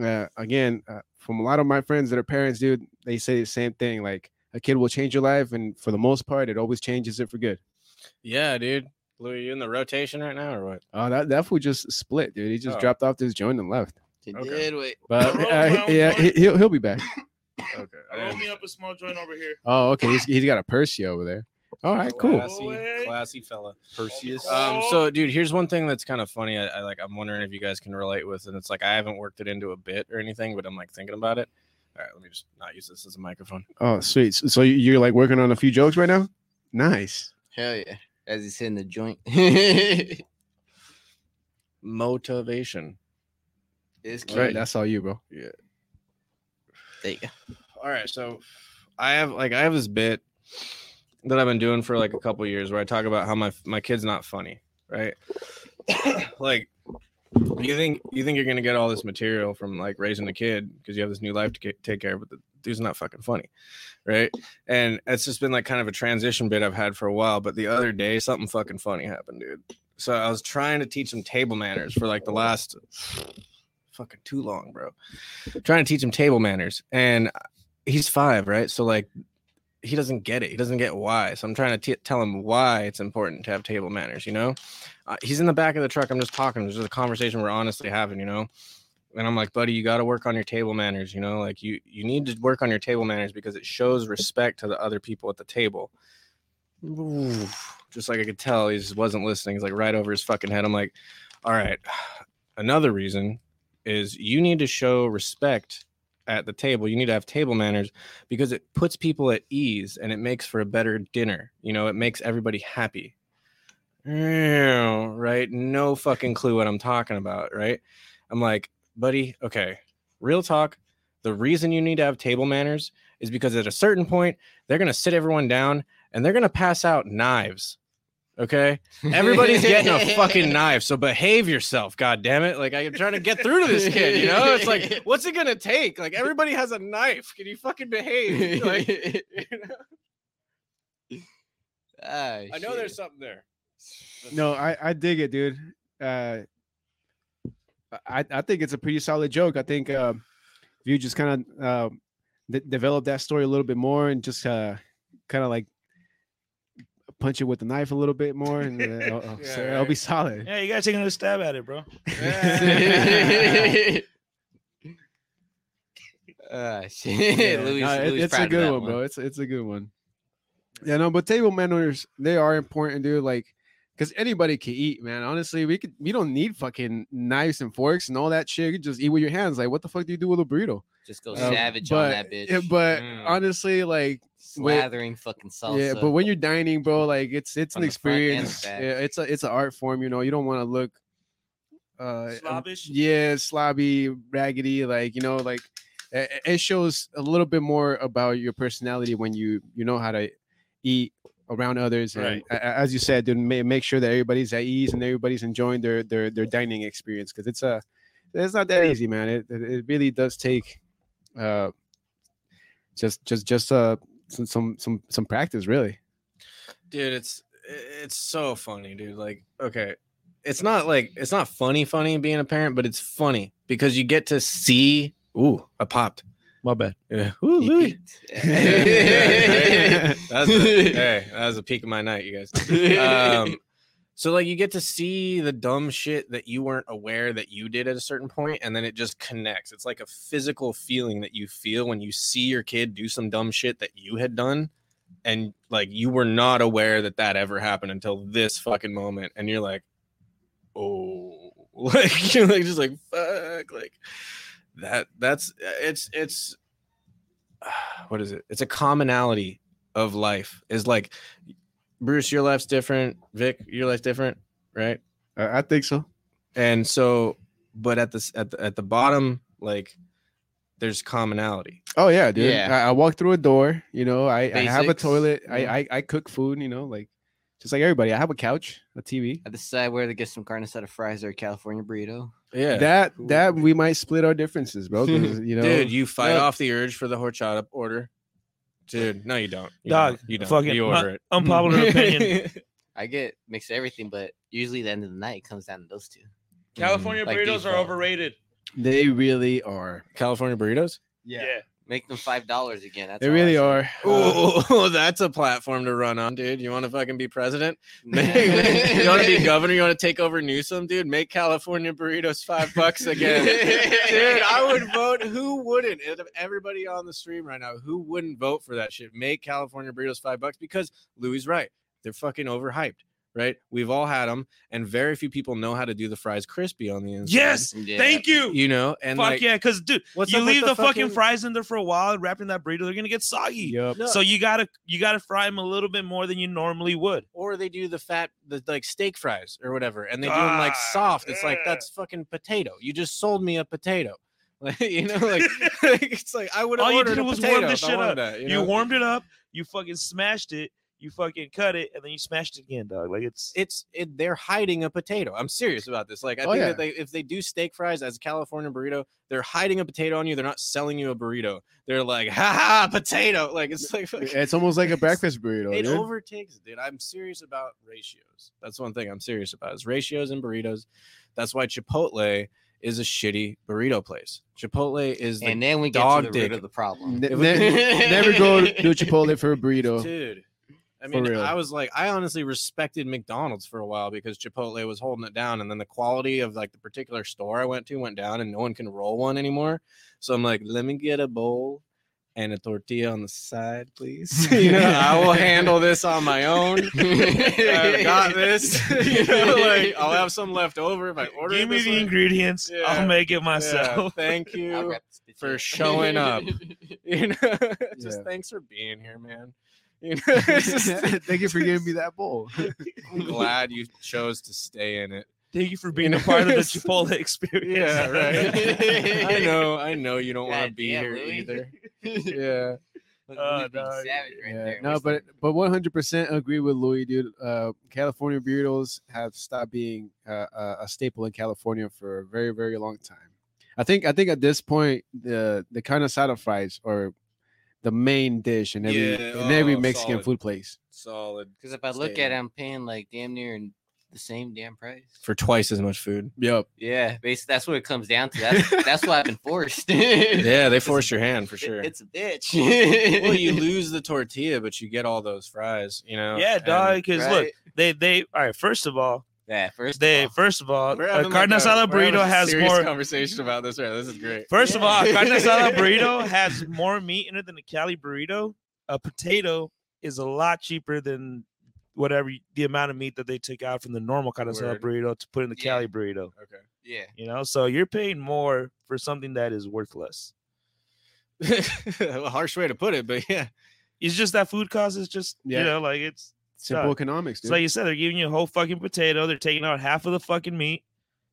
uh, again uh, from a lot of my friends that are parents dude they say the same thing like a kid will change your life and for the most part it always changes it for good Yeah, dude. Louis, you in the rotation right now or what? oh that that fool just split dude he just Oh. dropped off this joint and left He Okay. did wait. but uh, yeah he, he'll, he'll be back Okay. roll me up a small joint over here oh okay he's, he's got a Percy over there all right cool Classy, classy fella. Perseus. Um, so dude, here's one thing that's kind of funny. I, I like. I'm wondering if you guys can relate with, and it's like I haven't worked it into a bit or anything, but I'm like thinking about it. All right, let me just not use this as a microphone. oh sweet so so you're like working on a few jokes right now nice Hell yeah. As he's hitting the joint. Motivation. it's key. right that's all you bro Yeah. There you go. All right, so I have like I have this bit that I've been doing for like a couple years where I talk about how my my kid's not funny, right? like you think you think you're gonna get all this material from like raising a kid because you have this new life to ca- take care of, but the dude's not fucking funny, right? And it's just been like kind of a transition bit I've had for a while. But the other day, something fucking funny happened, dude. So I was trying to teach him table manners for like the last fucking too long, bro. Trying to teach him table manners, and he's five, right? So like he doesn't get it. He doesn't get why. So I'm trying to t- tell him why it's important to have table manners. You know, uh, he's in the back of the truck. I'm just talking. There's a conversation we're honestly having. You know, and I'm like, buddy, you got to work on your table manners. You know, like you you need to work on your table manners because it shows respect to the other people at the table. Ooh, just like I could tell, he just wasn't listening. He's like right over his fucking head. I'm like, all right. Another reason is you need to show respect at the table. You need to have table manners because it puts people at ease and it makes for a better dinner. You know, it makes everybody happy. Right? No fucking clue what I'm talking about, right? I'm like, buddy, okay, real talk. The reason you need to have table manners is because at a certain point, they're going to sit everyone down and they're going to pass out knives. Okay. Everybody's getting a fucking knife. So behave yourself. God damn it. Like I'm trying to get through to this kid, you know? It's like, what's it gonna take? Like everybody has a knife. Can you fucking behave? Like, you know? Ah, I know shit. there's something there. No, I I dig it, dude. Uh, I I think it's a pretty solid joke. I think uh, if you just kind of uh, de- develop that story a little bit more and just uh, kind of like punch it with the knife a little bit more, and uh, it'll, it'll- Yeah, so it'll be solid. Yeah, you gotta take another stab at it, bro. Ah, shit. Yeah, Louis, no, it- Louis it's a good that one, bro. It's it's a good one. Yeah, no, but table manners they are important, dude. Like, because anybody can eat, man. Honestly, we could we don't need fucking knives and forks and all that shit. You can just eat with your hands. Like, what the fuck do you do with a burrito? Just go Uh, savage but, on that bitch. but Mm. honestly, like, with- Slathering fucking salsa. yeah, but when you're dining, bro, like it's it's On an the front and the experience. Yeah, it's a it's an art form. You know, you don't want to look uh Slobbish? yeah, slobby, raggedy. Like you know, like it, it shows a little bit more about your personality when you you know how to eat around others and Right. a- a- as you said to make sure that everybody's at ease and everybody's enjoying their their their dining experience because it's a it's not that easy man. It, it it really does take uh just just just uh some some some, some practice really. Dude it's it's so funny dude like okay it's not like it's not funny funny being a parent but it's funny because you get to see ooh i popped My bad. yeah ooh, Louis. Yeah. That's a, hey that was a peak of my night you guys um so like you get to see the dumb shit that you weren't aware that you did at a certain point and then it just connects it's like a physical feeling that you feel when you see your kid do some dumb shit that you had done and like you were not aware that that ever happened until this fucking moment and you're like oh like you're like just like fuck like that that's it's it's what is it? It's a commonality of life. Is like bruce your life's different. Vic your life's different right? I, I think so. And so but at this at the, at the bottom like there's commonality. Oh yeah dude. Yeah. I, I walk through a door you know i, I have a Basics, toilet. I, yeah. I i cook food you know like just like everybody. I have a couch a tv I decide where to get some carne asada fries or a California burrito. Yeah that that we might split our differences bro. you know dude you fight Yeah. off the urge for the horchata order dude no you don't you Dog, don't. you don't fucking you order it Unpopular opinion. I get mixed everything, but usually the end of the night comes down to those two. Mm. California Like burritos are overrated. they really are california burritos Yeah. Yeah. Make them five dollars again. That's they all I really are Uh, Oh, that's a platform to run on, dude. You want to fucking be president? you want to be governor? You want to take over Newsom, dude? Make California burritos five bucks again, dude. I would vote. Who wouldn't? Everybody on the stream right now, who wouldn't vote for that shit? Make California burritos five bucks because Louis right. They're fucking overhyped, right? We've all had them, and very few people know how to do the fries crispy on the inside. Yes. Yeah. Thank you. you know, and Fuck like, yeah, because dude, what's you leave the, fucking, fries in there for a while, and wrapping that burrito, they're gonna get soggy. Yup. No. So you gotta you gotta fry them a little bit more than you normally would. or they do the fat the like steak fries or whatever and they do them like Ah, soft it's like that's fucking potato you just sold me a potato like you know like, it's like i would have All you did a was potato warm the shit up. that, you, You, warmed it up, you fucking smashed it, you fucking cut it, and then you smashed it again, dog. Like it's it's it, they're hiding a potato i'm serious about this like i Oh, think yeah. that they if they do steak fries as a california burrito they're hiding a potato on you they're not selling you a burrito they're like ha ha potato like it's like fucking- it's almost like a breakfast burrito it dude. overtakes it, dude. I'm serious about ratios. That's one thing I'm serious about is ratios and burritos. That's why Chipotle is a shitty burrito place. Chipotle is the and then we get dog to the root of the problem. Ne- ne- never go to Chipotle for a burrito. dude. I mean. I was like, I honestly respected McDonald's for a while because Chipotle was holding it down, and then the quality of like the particular store I went to went down, and no one can roll one anymore. So I'm like, let me get a bowl and a tortilla on the side, please. you know, I will handle this on my own. I've got this. you know, like I'll have some left over if I order. Give it me the way. ingredients. Yeah. I'll make it Yeah, myself. thank you. wrap this bitch for showing up. You know, just Yeah. thanks for being here, man. You know, just- Thank you for giving me that bowl. I'm glad you chose to stay in it. Thank you for being a part of the Chipotle experience. Yeah, right. I know, I know you don't want to be damn, here Louis. either. Yeah. Look, Oh, Louis being dog. savage right yeah, no, but but 100% agree with Louis, dude. Uh, California burritos have stopped being uh, a a staple in California for a very very long time. I think I think at this point the the kind of side of fries are the main dish in every Yeah, in every oh, Mexican solid. food place. Solid. Because if I look Stay at it. I'm paying like damn near the same damn price. For twice as much food. Yep. Yeah, basically that's what it comes down to. That's that's why I've been forced. Yeah, they force your hand for sure. It's a bitch. well, you lose the tortilla, but you get all those fries, you know? Yeah, dog. Because look, they they all right. First of all, Yeah, first they of all, first of all, We're uh, a carne like asada we're burrito a has more. conversation about this. Right, this is great. First of all, a Yeah. carne asada burrito has more meat in it than a Cali burrito. A potato is a lot cheaper than whatever the amount of meat that they took out from the normal carne asada Word. burrito to put in the Yeah. Cali burrito. Okay. yeah. You know, so you're paying more for something that is worthless. a harsh way to put it, but yeah. It's just that food cost is just Yeah. you know like it's Simple Dog. economics, it's dude. like you said they're giving you a whole fucking potato. They're taking out half of the fucking meat.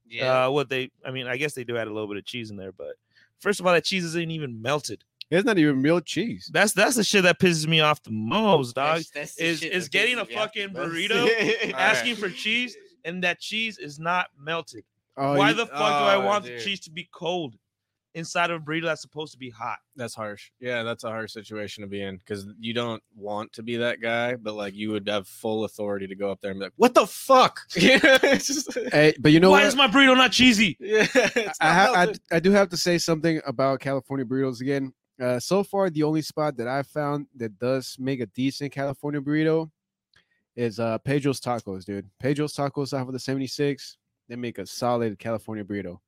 Yeah. Uh, what they, I mean, I guess they do add a little bit of cheese in there, but first of all, that cheese isn't even melted. it's not even real cheese. That's that's the shit that pisses me off the most, dog. That's- that's is is getting a pisses off fucking burrito, asking right. for cheese, and that cheese is not melted. Oh, Why you- the fuck do I oh, want dude. the cheese to be cold inside of a burrito that's supposed to be hot? That's harsh. Yeah, that's a harsh situation to be in because you don't want to be that guy, but like you would have full authority to go up there and be like, "What the fuck?" You know, it's just, Hey, but you know Why what? is my burrito not cheesy? yeah, it's I, ha- I. I do have to say something about California burritos again. Uh, so far, the only spot that I found that does make a decent California burrito is uh, Pedro's Tacos, dude. Pedro's Tacos off of the 76. They make a solid California burrito.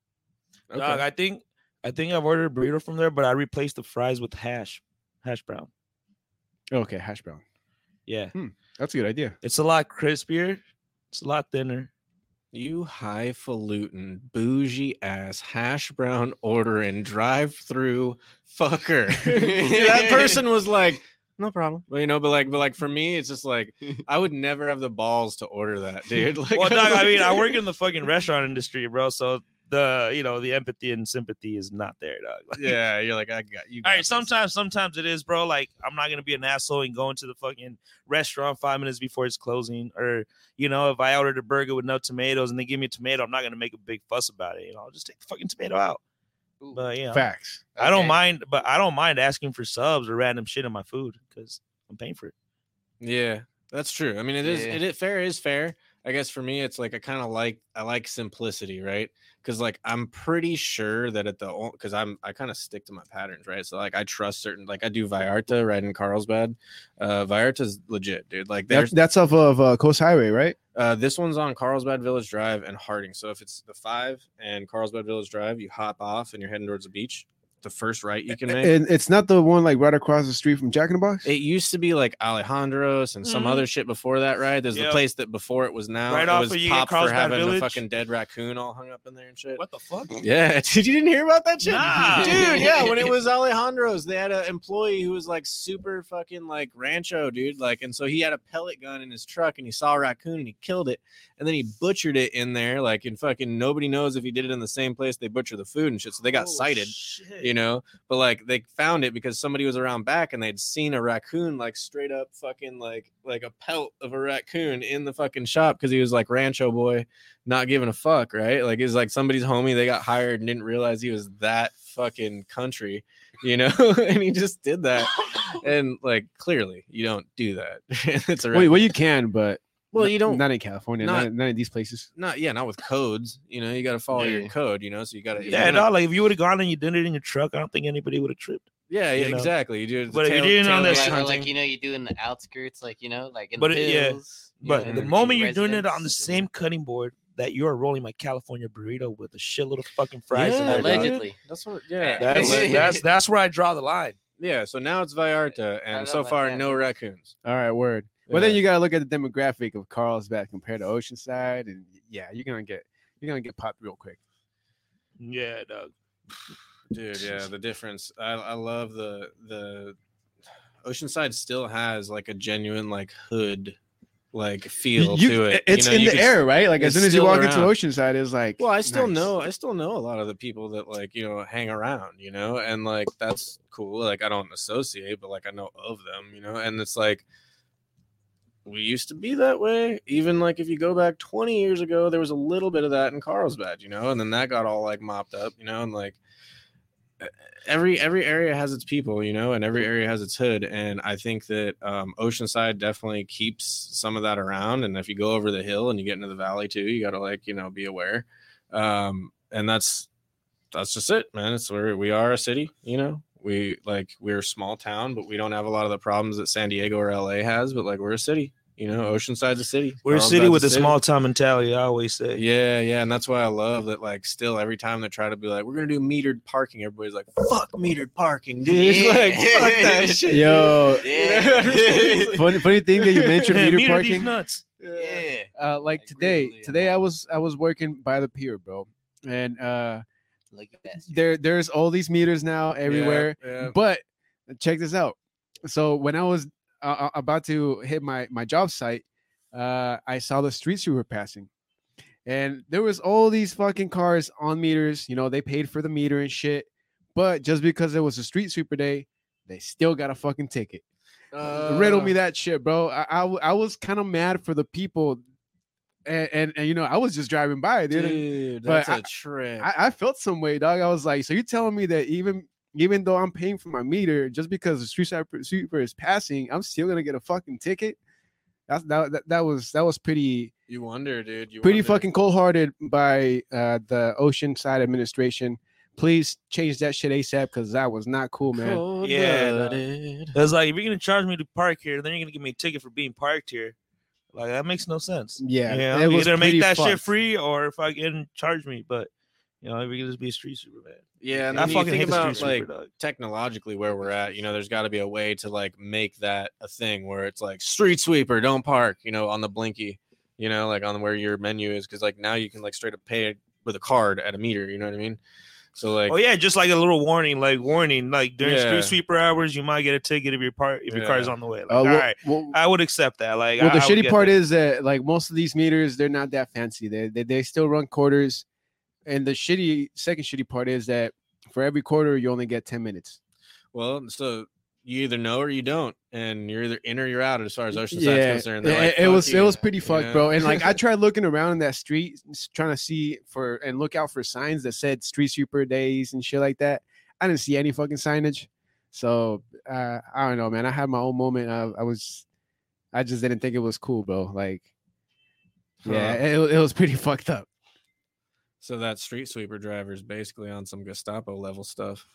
Okay. Dog, I think I think I've ordered a burrito from there, but I replaced the fries with hash, hash brown. Okay, hash brown. Yeah, hmm, That's a good idea. it's a lot crispier. It's a lot thinner. You highfalutin, bougie ass, hash brown ordering drive through fucker. that person was like, no problem. But you know, but like, but like for me, it's just like I would never have the balls to order that, dude. Like, well, dog, I mean, I work in the fucking restaurant industry, bro. So the you know the empathy and sympathy is not there, dog. Like, Yeah, you're like, I got you. All got right, this. sometimes, sometimes it is, bro. Like, I'm not gonna be an asshole and go into the fucking restaurant five minutes before it's closing, or you know, if I ordered a burger with no tomatoes and they give me a tomato, I'm not gonna make a big fuss about it. You know, I'll just take the fucking tomato out. Ooh, But you know, Facts. I don't mind, but I don't mind asking for subs or random shit in my food because I'm paying for it. Yeah, that's true. I mean, it is. Yeah. It is fair is fair. I guess for me, it's like I kind of like I like simplicity, right? Because like I'm pretty sure that at the because I'm I kind of stick to my patterns, right? So like I trust certain like I do Vallarta right in Carlsbad. Uh, Vallarta's legit, dude. Like That's, that's off of uh, Coast Highway, right? uh, this one's on Carlsbad Village Drive and Harding. So if it's the five and Carlsbad Village Drive, you hop off and you're heading towards the beach. The first right you can make. And it's not the one like right across the street from Jack in the Box. It used to be like Alejandro's and some Mhm. other shit before that, right? There's the place that before it was now. Right it off was of you get popped for having Village. a fucking dead raccoon all hung up in there and shit. What the fuck? Yeah, did you didn't hear about that shit? Nah. dude. Yeah, when it was Alejandro's, they had an employee who was like super fucking like rancho, dude. Like, and so he had a pellet gun in his truck, and he saw a raccoon and he killed it, and then he butchered it in there, like, and fucking nobody knows if he did it in the same place they butcher the food and shit. So they got Oh, cited shit. you know? But like they found it because somebody was around back and they'd seen a raccoon like straight up fucking like like a pelt of a raccoon in the fucking shop because he was like rancho boy not giving a fuck right? Like it's like somebody's homie they got hired and didn't realize he was that fucking country you know? And he just did that. And like clearly you don't do that. It's a Wait, well, you can, but Well, you don't Not in California. not- Not, not in these places. not yeah, not with codes. You know, you got to follow your code. You know, so you got to Yeah, no, like if you would have gone and you did it in your truck, I don't think anybody would have tripped. yeah, yeah, you know. exactly. You do. the But if you're tail- doing it on this like, light or like you know, you do in the outskirts, like you know, like in But the it- yeah, hills. you But know, the moment you're doing it on the same cutting board that you are rolling my California burrito with a shitload of fucking fries Yeah, there, dog, allegedly. That's what. Yeah, that's, that's that's where I draw the line. yeah. So now it's Vallarta, and so far no raccoons. All right, word. But then you gotta look at the demographic of Carlsbad compared to Oceanside, and yeah, you're gonna get you're gonna get popped real quick. Yeah, dog. Dude, yeah, the difference. I, I love the the Oceanside still has like a genuine like hood like feel You- to it. It's you know, in you the can- air, right? Like as soon as you still walk into. Oceanside, it's like. Well, I still nice. know I still know a lot of the people that like, you know, hang around, you know, and like that's cool. Like I don't associate, but like I know of them, you know, and it's like we used to be that way. Even like if you go back 20 years ago, there was a little bit of that in Carlsbad, you know, and then that got all like mopped up, you know, and like every every area has its people, you know, and every area has its hood. And I think that um, Oceanside definitely keeps some of that around. And if you go over the hill and you get into the valley too, you got to like you know be aware. Um, and that's that's just it, man. It's where we are a city, you know. We like we're a small town, but we don't have a lot of the problems that San Diego or LA has. But like we're a city, you know. Oceanside's a city. We're a city with a city. small town mentality. I always say. Yeah, yeah, and that's why I love that. Like, still, every time they try to be like, "We're gonna do metered parking," everybody's like, "Fuck metered parking, dude!" Yeah. like, fuck that shit. Yo, Yeah. funny, funny thing that you mentioned Yeah, meter meter these parking. nuts. yeah. Uh, like I today, agree. today I was I was working by the pier, bro, and uh, Look at that. there there's all these meters now everywhere. yeah. But check this out. So when I was uh, uh, about to hit my my job site, uh, I saw the street sweeper passing, and there was all these fucking cars on meters. You know, they paid for the meter and shit. But just because it was a street sweeper day, they still got a fucking ticket. Riddle me Uh, that shit, bro. I I was kind of mad for the people, and, and and you know I was just driving by, dude. and dude. but That's I- a trip. I, I felt some way, dog. I was like, so you're telling me that even even though I'm paying for my meter, just because the street sweeper, sweeper is passing, I'm still gonna get a fucking ticket? That's that, that that was that was pretty you wonder, dude. You pretty wonder. fucking cold hearted by uh, the Oceanside administration. Please change that shit ASAP because that was not cool, man. Yeah, no. Cold-blooded. It's like if you're gonna charge me to park here, then you're gonna give me a ticket for being parked here. Like that makes no sense. Yeah, you know, it was either make pretty that shit free or if I can charge me. But you know, if you can just be a street Superman. Yeah, and I fucking think hate about street like super dog. technologically where we're at. You know, there's got to be a way to like make that a thing where it's like street sweeper, don't park. You know, on the blinky. You know, like on where your menu is, because like now you can like straight up pay it with a card at a meter. You know what I mean? So like, Oh yeah, just like a little warning, like warning, like during Yeah. street sweeper hours, you might get a ticket if your part if your car's Yeah. on the way. Like, Uh, well, right, well, I would accept that. Like, well, I- the I shitty part that. is that like most of these meters, they're not that fancy. They, they they still run quarters, and the shitty second shitty part is that for every quarter you only get ten minutes. well, so you either know or you don't, and you're either in or you're out as far as Oceanside's yeah, concerned. it, like, it was "Fuck it was pretty you fucked, know? bro. And like I tried looking around in that street, trying to see for and look out for signs that said street sweeper days and shit like that. I didn't see any fucking signage. So uh, I don't know, man. I had my own moment. I, I was, I just didn't think it was cool, bro. Like, yeah, Huh. it, it was pretty fucked up. So that street sweeper driver is basically on some Gestapo level stuff.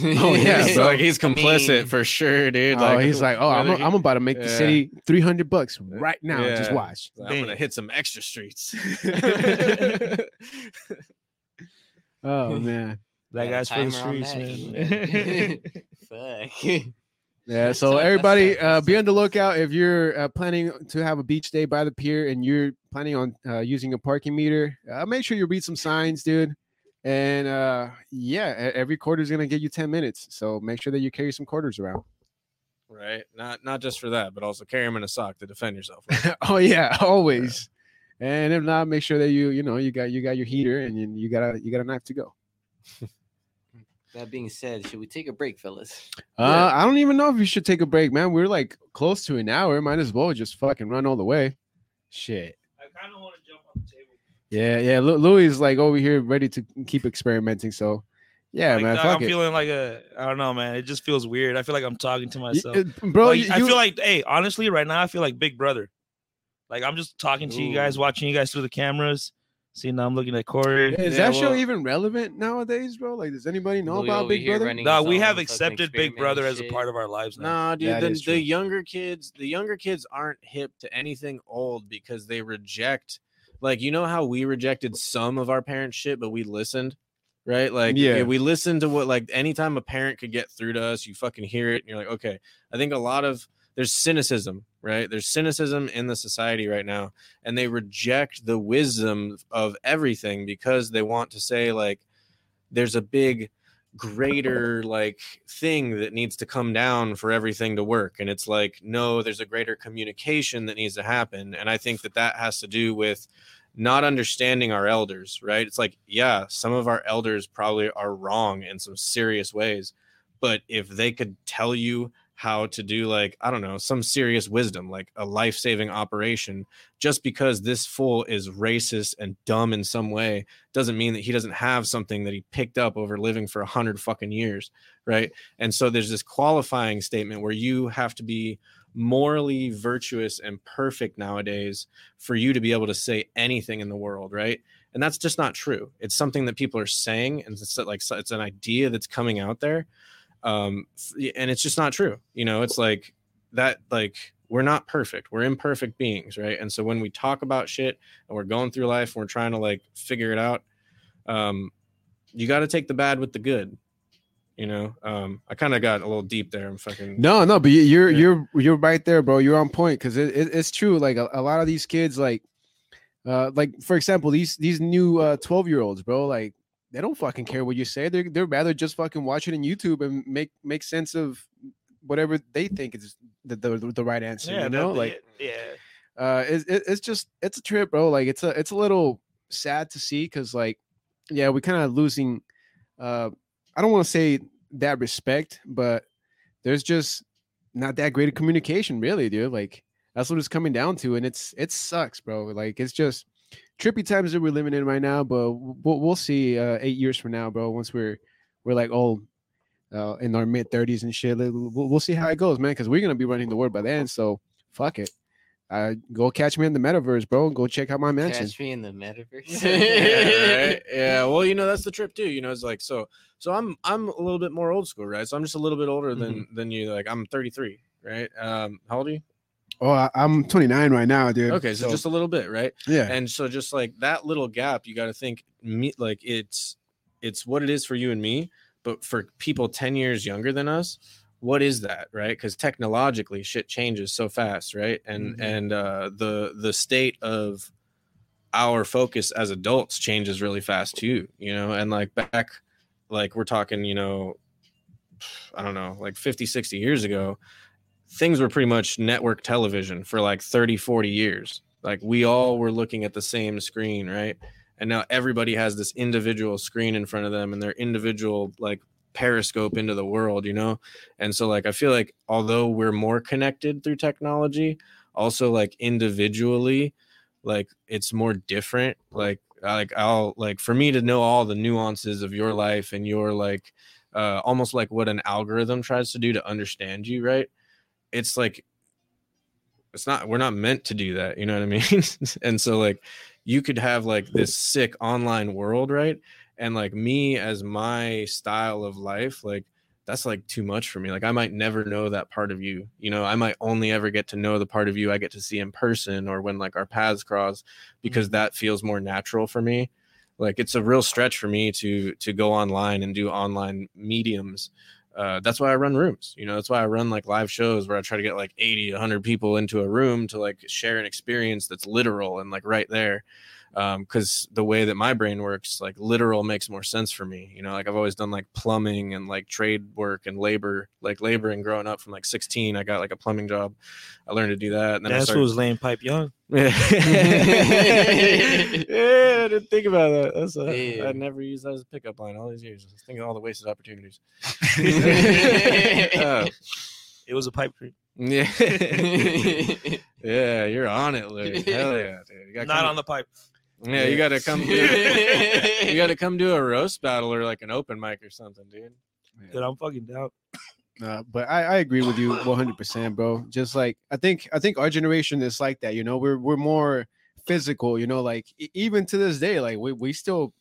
Oh, yeah, So, like he's I complicit mean- for sure, dude. oh, he's like, oh, I'm, whether he- I'm about to make the city 300 bucks right now. Just watch. I'm gonna hit some extra streets. Oh man. that guy's for the streets, that, man. Fuck. Yeah, so So everybody, uh, be on the lookout if you're uh, planning to have a beach day by the pier and you're planning on uh, using a parking meter. Uh, make sure you read some signs, dude. And uh, yeah, every quarter is gonna get you ten minutes, so make sure that you carry some quarters around. right? Not not just for that, but also carry them in a sock to defend yourself. oh yeah, always. And if not, make sure that you you know you got you got your heater and you, you got a you got a knife to go. That being said, should we take a break, fellas? Uh, I don't even know if you should take a break, man. We're like close to an hour. Might as well just fucking run all the way. Shit. I kind of want to jump on the table. Yeah, yeah. Lu- Louis is like over here ready to keep experimenting. So, yeah, Like, man. dog, fuck I'm it. feeling like a, I don't know, man. It just feels weird. I feel like I'm talking to myself. uh, bro, Like, you, I feel like, hey, honestly, right now, I feel like Big Brother. Like I'm just talking to you guys, watching you guys through the cameras. See now I'm looking at Cory. Is Yeah, that show even relevant nowadays, bro? Like, does anybody know Louis about Big Brother? running No, we have accepted Big Brother as a part of our lives now. Nah, dude. That The, the younger kids, the younger kids aren't hip to anything old because they reject. Like you know how we rejected some of our parents' shit, but we listened, right? Like Yeah. we listened to what like anytime a parent could get through to us, you fucking hear it, and you're like, okay. I think a lot of there's cynicism, right? There's cynicism in the society right now, and they reject the wisdom of everything because they want to say like there's a big greater like thing that needs to come down for everything to work and it's like no there's a greater communication that needs to happen and i think that that has to do with not understanding our elders right? It's like yeah some of our elders probably are wrong in some serious ways but if they could tell you how to do like i don't know some serious wisdom like a life-saving operation just because this fool is racist and dumb in some way doesn't mean that he doesn't have something that he picked up over living for a hundred fucking years, right? And so there's this qualifying statement where you have to be morally virtuous and perfect nowadays for you to be able to say anything in the world, right? And that's just not true. It's something that people are saying, and it's like it's an idea that's coming out there, um, and it's just not true. You know, it's like that. Like we're not perfect. We're imperfect beings, right? And so when we talk about shit and we're going through life and we're trying to like figure it out, um, you got to take the bad with the good. You know, um, I kind of got a little deep there. I'm fucking No, no, but you- you're Yeah. you're you're right there, bro. You're on point because it, it, it's true. Like a, a lot of these kids, like, uh, like for example, these these new uh 12 year olds, bro, like they don't fucking care what you say. They're they're rather just fucking watch it on YouTube and make make sense of whatever they think is the the, the right answer. you know, like yeah. uh it, it, it's just it's a trip bro like it's a it's a little sad to see because like yeah we kind of losing uh i don't want to say that respect but there's just not that great of communication really dude like that's what it's coming down to and it's it sucks bro like it's just trippy times that we're living in right now but we'll, we'll see uh eight years from now bro once we're we're like old uh, in our mid 30s and shit we'll, we'll see how it goes man because we're gonna be running the world by then so fuck it uh, go catch me in the metaverse, bro. Go check out my mansion. Catch me in the metaverse. yeah, right? yeah. Well, you know that's the trip too. You know, it's like so. So I'm I'm a little bit more old school, right? So I'm just a little bit older than than you. Like I'm 33, right? Um, how old are you? Oh, I, I'm 29 right now, dude. Okay, so, just a little bit, right? yeah, And so just like that little gap, you got to think me like it's it's what it is for you and me, but for people 10 years younger than us, what is that, right? Because technologically shit changes so fast, right? And Mhm. and uh the the state of our focus as adults changes really fast too, you know, and like back like we're talking, you know, I don't know, like 50, 60 years ago, things were pretty much network television for like 30, 40 years. Like we all were looking at the same screen, right? And now everybody has this individual screen in front of them and their individual like periscope into the world, you know? And so like I feel like although we're more connected through technology, also like individually, like it's more different. Like like I'll like for me to know all the nuances of your life and your like uh almost like what an algorithm tries to do to understand you, right? It's like it's not we're not meant to do that, you know what I mean? and so like you could have like this sick online world, right? And like me as my style of life, like that's like too much for me. Like I might never know that part of you. You know, I might only ever get to know the part of you I get to see in person or when like our paths cross because mm-hmm. that feels more natural for me. Like it's a real stretch for me to to go online and do online mediums. Uh, that's why I run rooms. You know, that's why I run like live shows where I try to get like 80, 100 people into a room to like share an experience that's literal and like right there because the way that my brain works like literal makes more sense for me you know like i've always done like plumbing and like trade work and labor like laboring growing up from like 16 i got like a plumbing job i learned to do that and then I That's started- who's laying pipe young. yeah. yeah, I didn't think about that. That's a, Yeah. I never used that as a pickup line all these years. Just think of all the wasted opportunities. Uh, It was a pipe dream. yeah, yeah, you're on it, Louis. Hell yeah, dude. You gotta Not come, on the pipe. Yeah, you gotta come. Do, you gotta come do a roast battle or like an open mic or something, dude. Dude, I'm fucking down. Uh, but I, I agree with you 100, percent bro. Just like I think I think our generation is like that. You know, we're we're more physical. You know, like even to this day, like we we still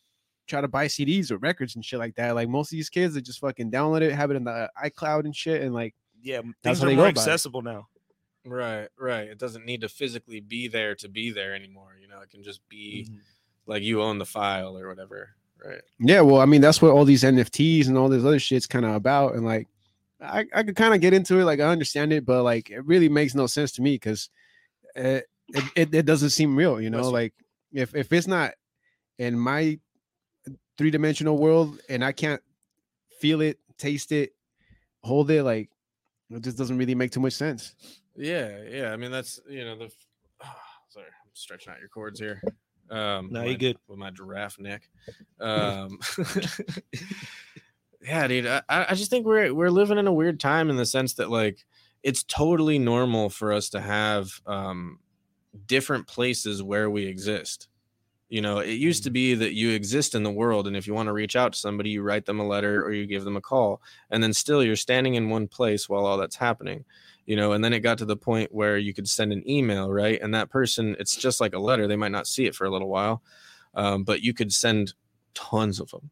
try to buy CDs or records and shit like that. Like most of these kids, they just fucking download it, have it in the iCloud and shit, and like Yeah, That's things how are they more go about it. accessible now. Right, right. It doesn't need to physically be there to be there anymore. You know, it can just be Mm-hmm. like you own the file or whatever. Right. Yeah, well, I mean, that's what all these NFTs and all this other shit's kind of about. And like, I, I could kind of get into it, like, I understand it, but like, it really makes no sense to me because it, it, it, it doesn't seem real, you know? Listen. Like, if, if it's not in my three dimensional world and I can't feel it, taste it, hold it, like, it just doesn't really make too much sense. Yeah, yeah. I mean, that's you know the. sorry, I'm stretching out your cords here. Um, No, you good. with my giraffe neck. Um, yeah, dude. I, I I just think we're we're living in a weird time in the sense that like it's totally normal for us to have um different places where we exist. You know, it used to be that you exist in the world, and if you want to reach out to somebody, you write them a letter or you give them a call, and then still you're standing in one place while all that's happening you know and then it got to the point where you could send an email right? And that person it's just like a letter. They might not see it for a little while um, but you could send tons of them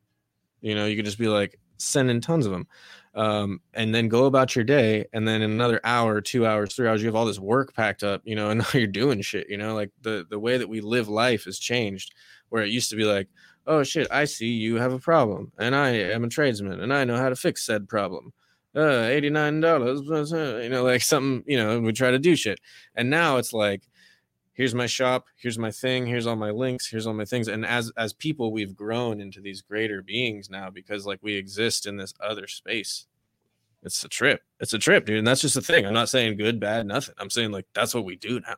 you know you could just be like sending tons of them um, and then go about your day and then in another hour two hours three hours you have all this work packed up you know and now you're doing shit you know? Like the the way that we live life has changed where it used to be like oh shit i see you have a problem and i am a tradesman and i know how to fix said problem uh, $89 you know like something you know we try to do shit. And now it's like here's my shop here's my thing here's all my links here's all my things. And as as people we've grown into these greater beings now because like we exist in this other space. It's a trip. It's a trip dude. And that's just the thing. I'm not saying good bad nothing. I'm saying like that's what we do now.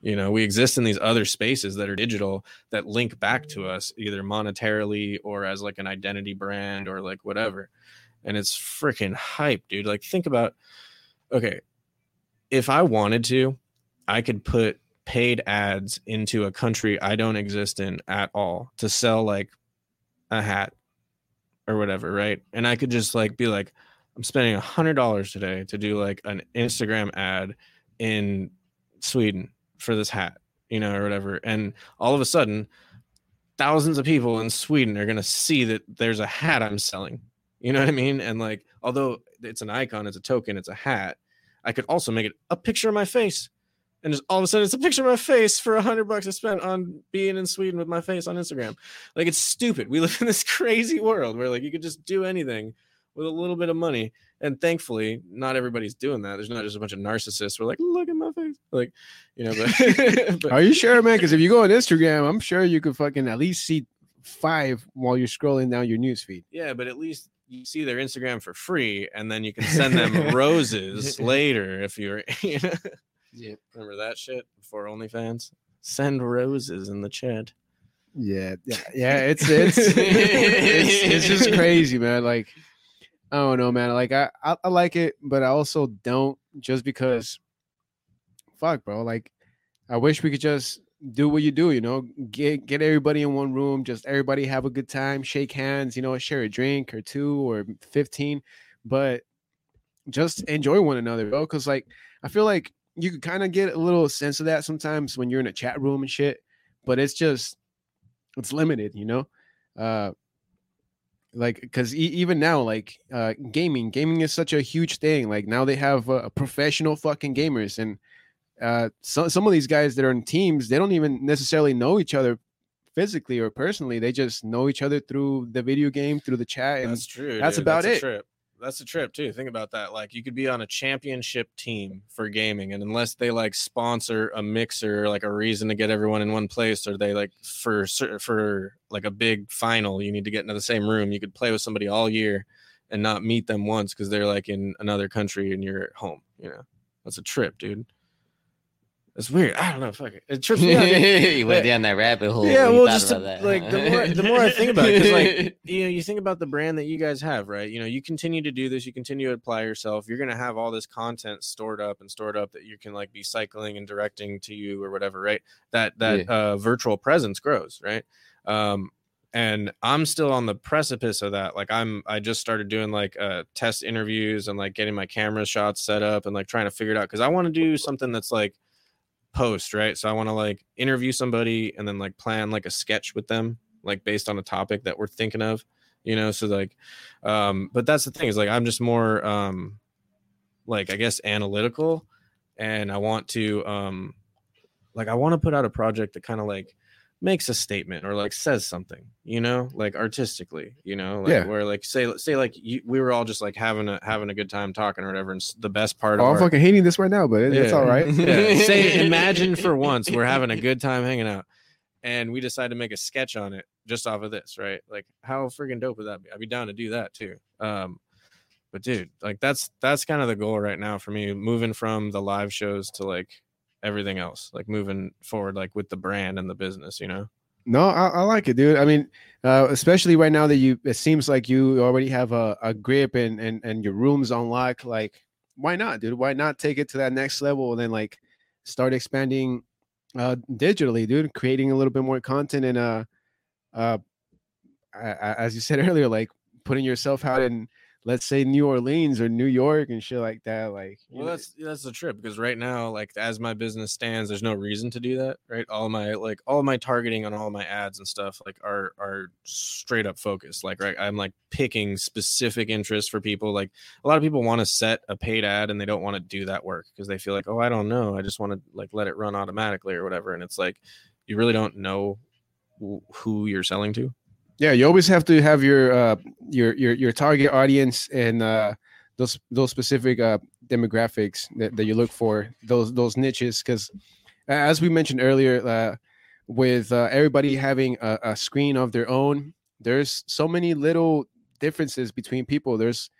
You know we exist in these other spaces that are digital that link back to us either monetarily or as like an identity brand or like whatever and it's freaking hype dude. Like think about okay if i wanted to i could put paid ads into a country i don't exist in at all to sell like a hat or whatever right? And i could just like be like i'm spending a hundred dollars today to do like an instagram ad in sweden for this hat you know or whatever. And all of a sudden thousands of people in sweden are to see that there's a hat i'm selling you know what i mean and like although it's an icon it's a token it's a hat i could also make it a picture of my face and just all of a sudden it's a picture of my face for a hundred bucks I spent on being in Sweden with my face on Instagram. Like it's stupid. We live in this crazy world where like you could just do anything with a little bit of money. And thankfully, not everybody's doing that. There's not just a bunch of narcissists. We're like, look at my face. Like, you know, but, but Are you sure, man? Because if you go on Instagram, I'm sure you could fucking at least see five while you're scrolling down your newsfeed. yeah, but at least you see their Instagram for free, and then you can send them roses later if you're you know. Yeah. Remember that shit before OnlyFans? Send roses in the chat. Yeah, yeah, yeah. It's it's it's, it's just crazy, man. Like I don't know, man. Like I, I I like it, but I also don't just because. Fuck, bro. Like I wish we could just do what you do. You know, get get everybody in one room, just everybody have a good time, shake hands. You know, share a drink or two or fifteen, but just enjoy one another, bro. Because like I feel like you could kind of get a little sense of that sometimes when you're in a chat room and shit, but it's just it's limited, you know. Uh, like because e- even now, like uh, gaming, gaming is such a huge thing. Like now they have uh, professional fucking gamers, and uh, some some of these guys that are in teams, they don't even necessarily know each other physically or personally. They just know each other through the video game, through the chat, and That's true. that's dude. about a it. trip. That's a trip too. Think about that. Like you could be on a championship team for gaming, and unless they like sponsor a mixer, like a reason to get everyone in one place, or they like for for like a big final, you need to get into the same room. You could play with somebody all year and not meet them once because they're like in another country and you're at home. You know, that's a trip, dude. It's weird. I don't know. Fuck it. It trips me out. you went Yeah. down that rabbit hole. Yeah, well, just to- that. like the more the more I think about it, 'cause, like you know, you think about the brand that you guys have, right? You know, you continue to do this, you continue to apply yourself. You're gonna have all this content stored up and stored up that you can like be cycling and directing to you or whatever, right? That that uh, virtual presence grows, right? Um, and I'm still on the precipice of that. Like I'm I just started doing like uh test interviews and like getting my camera shots set up and like trying to figure it out because I want to do something that's like post, right? So I want to like interview somebody and then like plan like a sketch with them, like based on a topic that we're thinking of, you know. So like um, but that's the thing is like I'm just more um like I guess analytical and I want to um like I want to put out a project that kind of like makes a statement or like says something, you know, like artistically, you know, like Yeah. where like say say like you, we were all just like having a having a good time talking or whatever, and the best part Oh, of I'm our, fucking hating this right now, but it- it's all right. yeah, say imagine for once we're having a good time hanging out, and we decide to make a sketch on it just off of this, right? Like how freaking dope would that be? I'd be down to do that too. Um, but dude, like that's that's kind of the goal right now for me, moving from the live shows to like everything else, like moving forward, like with the brand and the business, you know. No, I, I like it, dude. I mean, uh, especially right now that you, it seems like you already have a, a grip and, and and your rooms on lock. Like, why not, dude? Why not take it to that next level and then like start expanding uh digitally, dude? Creating a little bit more content and uh, uh, as you said earlier, like putting yourself out in let's say New Orleans or New York and shit like that. Like, Well, know, that's that's the trip because right now, like as my business stands, there's no reason to do that, right? All my like all my targeting on all my ads and stuff like are are straight up focused. Like right, I'm like picking specific interests for people. Like a lot of people want to set a paid ad and they don't want to do that work because they feel like, oh, I don't know, I just want to like let it run automatically or whatever. And it's like you really don't know who you're selling to. Yeah, you always have to have your uh your your your target audience and uh those those specific uh demographics that, that you look for those those niches because as we mentioned earlier uh with uh, everybody having a, a screen of their own there's so many little differences between people there's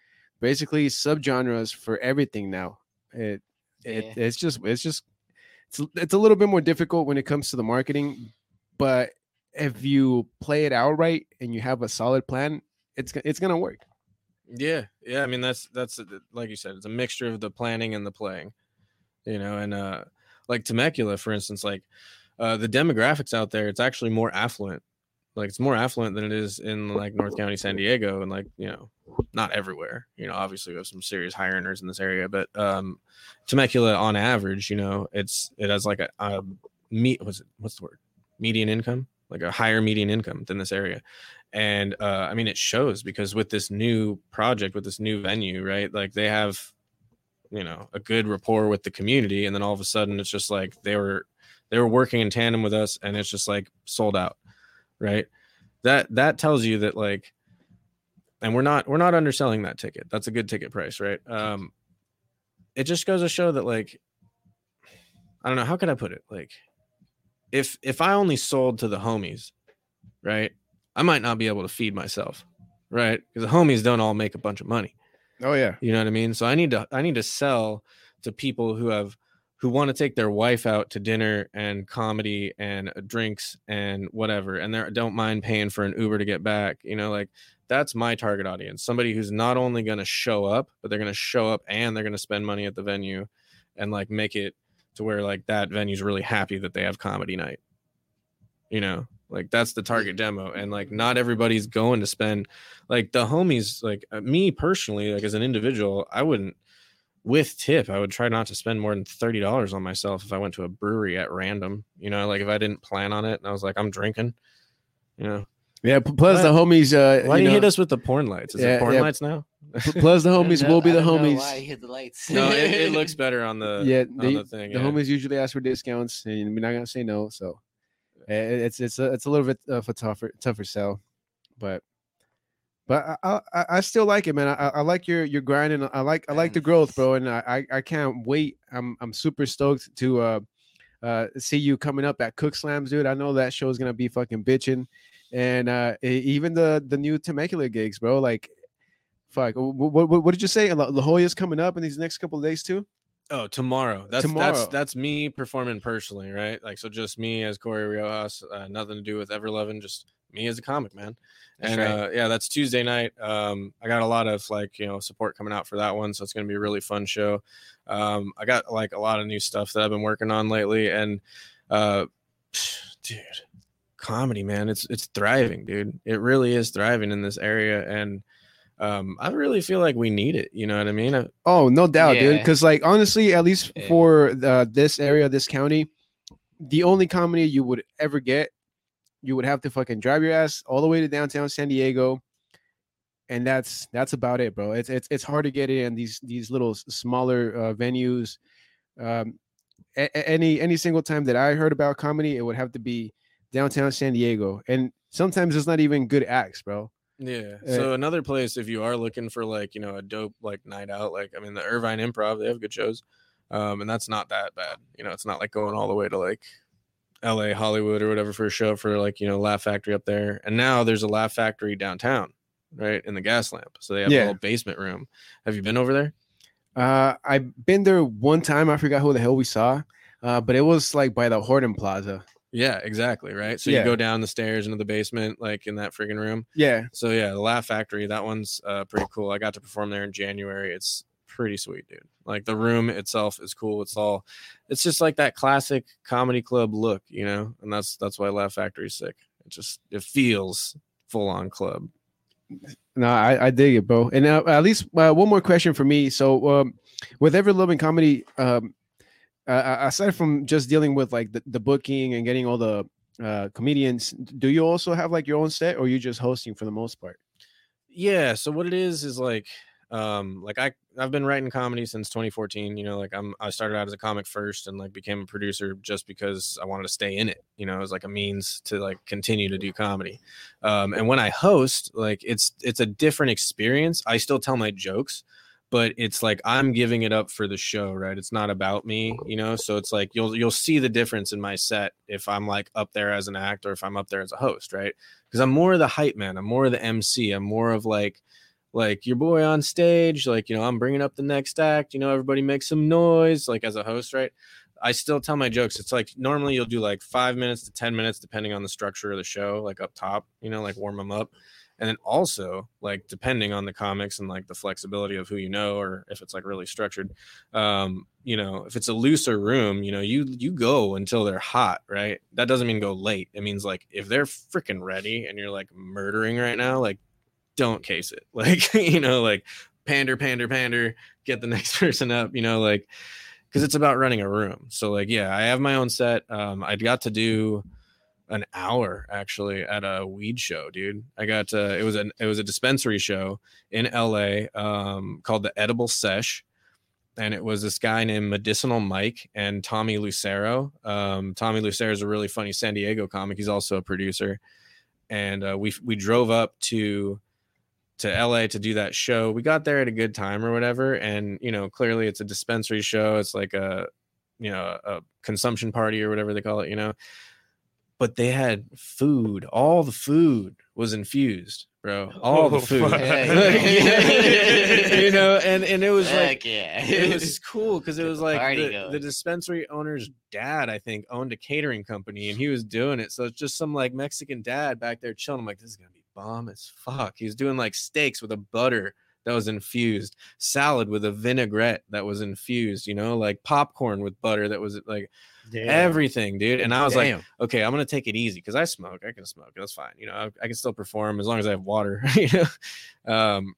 basically subgenres for everything now it, it Yeah. it's just it's just it's, it's a little bit more difficult when it comes to the marketing but if you play it out right and you have a solid plan, it's it's gonna work. Yeah, yeah. I mean, that's that's like you said, it's a mixture of the planning and the playing, you know. And uh, like Temecula, for instance, like uh, the demographics out there, it's actually more affluent. Like it's more affluent than it is in like North County, San Diego, and like you know, not everywhere. You know, obviously we have some serious high earners in this area, but um, Temecula, on average, you know, it's it has like a, a meet. What's it? What's the word? Median income, like a higher median income than this area. And uh i mean it shows because with this new project with this new venue right like they have you know a good rapport with the community. And then all of a sudden it's just like they were they were working in tandem with us and it's just like sold out right? That that tells you that like and we're not we're not underselling that ticket. That's a good ticket price right? Um it just goes to show that like i don't know how could i put it? Like if if i only sold to the homies right I might not be able to feed myself, right? Because the homies don't all make a bunch of money. Oh yeah, You know what I mean? So I need to I need to sell to people who have who want to take their wife out to dinner and comedy and uh, drinks and whatever, and they don't mind paying for an Uber to get back. You know, like that's my target audience. Somebody who's not only going to show up, but they're going to show up and they're going to spend money at the venue and like make it to where like that venue's really happy that they have comedy night. You know, like that's the target demo, and like not everybody's going to spend like the homies. Like uh, me personally, like as an individual, I wouldn't with tip. I would try not to spend more than thirty dollars on myself if I went to a brewery at random. You know, like if I didn't plan on it and I was like, I'm drinking. You know, yeah. Plus the homies. Uh, why do you know, hit us with the porn lights? Is Yeah, it porn yeah. lights now? P- Plus the homies know- will be I the don't know homies. Why I hit the lights? No, it, it looks better on the Yeah, on the thing. The yeah. homies usually ask for discounts, and we're not gonna say no. So uh, it's it's a, it's a little bit of a tougher tougher sell, but but I I, I- I still like it, man. I, I- I like your your grind, and I like I like the growth, bro. And I I, I can't wait. I'm I'm super stoked to uh uh see you coming up at Kook Slams, dude. I know that show is gonna be fucking bitching, and uh even the the new Temecula gigs, bro. Like. Fuck. What, what, what did you say? La, La Jolla's coming up in these next couple of days too. Oh, tomorrow. That's that's Tomorrow. that's me performing personally, right? Like so, just me as Cory Riojas, uh, nothing to do with Everloving, just me as a comic man. That's and right. uh, yeah, that's Tuesday night. Um, I got a lot of like you know support coming out for that one, so it's gonna be a really fun show. Um, I got like a lot of new stuff that I've been working on lately, and uh, dude, comedy, man. It's it's thriving, dude. It really is thriving in this area, and um, I really feel like we need it. You know what I mean? I- Oh, no doubt, dude. Because like honestly, at least Yeah. for the, this area, this county, the only comedy you would ever get, you would have to fucking drive your ass all the way to downtown San Diego, and that's that's about it, bro. It's it's it's hard to get in these these little smaller uh, venues. Um, a- a- any any single time that I heard about comedy, it would have to be downtown San Diego, and sometimes it's not even good acts, bro. Yeah. Uh, So another place, if you are looking for like you know a dope like night out, like I mean the Irvine Improv, they have good shows, um, and that's not that bad. You know, it's not like going all the way to like L.A. Hollywood or whatever for a show for like you know Laugh Factory up there. And now there's a Laugh Factory downtown, right in the Gaslamp. So they have Yeah. a little basement room. Have you been over there? Uh, I've been there one time. I forgot who the hell we saw, uh, but it was like by the Horton Plaza. Yeah, exactly. Right. So Yeah. you go down the stairs into the basement, like in that friggin' room. Yeah, So yeah, the Laugh Factory, that one's uh, pretty cool. I got to perform there in January. It's pretty sweet, dude. Like the room itself is cool. It's all, it's just like that classic comedy club look, you know. And that's that's why Laugh Factory's sick. It just it feels full on club. no, I, I dig it, bro. And uh, at least uh, one more question for me. So, um, with Everloving Comedy, um, uh, aside from just dealing with like the, the booking and getting all the uh, comedians, do you also have like your own set, or you just hosting for the most part? Yeah. So what it is is like, um, like I I've been writing comedy since 2014. You know, like I'm I started out as a comic first and like became a producer just because I wanted to stay in it. You know, as like a means to like continue to do comedy. Um, and when I host, like it's it's a different experience. I still tell my jokes, but it's like I'm giving it up for the show, right? It's not about me, mm-hmm. you know. So it's like you'll you'll see the difference in my set if I'm like up there as an act or if I'm up there as a host, right? Because I'm more of the hype man. I'm more of the MC. I'm more of like like your boy on stage. Like you know, I'm bringing up the next act. You know, everybody make some noise. Like as a host, right? I still tell my jokes. It's like normally you'll do like five minutes to 10 minutes, depending on the structure of the show, like up top, you know, like warm them up. And then also, like, depending on the comics and like the flexibility of who you know, or if it's like really structured, um, you know, if it's a looser room, you know, you you go until they're hot, right? That doesn't mean go late. It means like if they're freaking ready and you're like murdering right now, like don't case it. Like, you know, like pander, pander, pander, get the next person up, you know, like because it's about running a room. So like, yeah, I have my own set. Um, I got to do an hour actually at a weed show, dude. I got uh, it was an it was a dispensary show in LA um, called the Edible Sesh. And it was this guy named Medicinal Mike and Tommy Lucero. Um, Tommy Lucero is a really funny San Diego comic. He's also a producer. And uh, we we drove up to to LA to do that show. We got there at a good time or whatever. And, you know, clearly it's a dispensary show. It's like a, you know, a consumption party or whatever they call it, you know. But they had food. All the food was infused, bro. All the Oh, food. you know, and and it was like yeah. it was cool because it was like the, the dispensary owner's dad, I think, owned a catering company and he was doing it. So it's just some like Mexican dad back there chilling. I'm like, this is gonna be bomb as fuck. He's doing like steaks with a butter that was infused, salad with a vinaigrette that was infused, you know, like popcorn with butter that was like everything, dude. And I was like, okay, I'm gonna take it easy because I smoke. I can smoke. That's fine. You know, I, I can still perform as long as I have water. you know, um,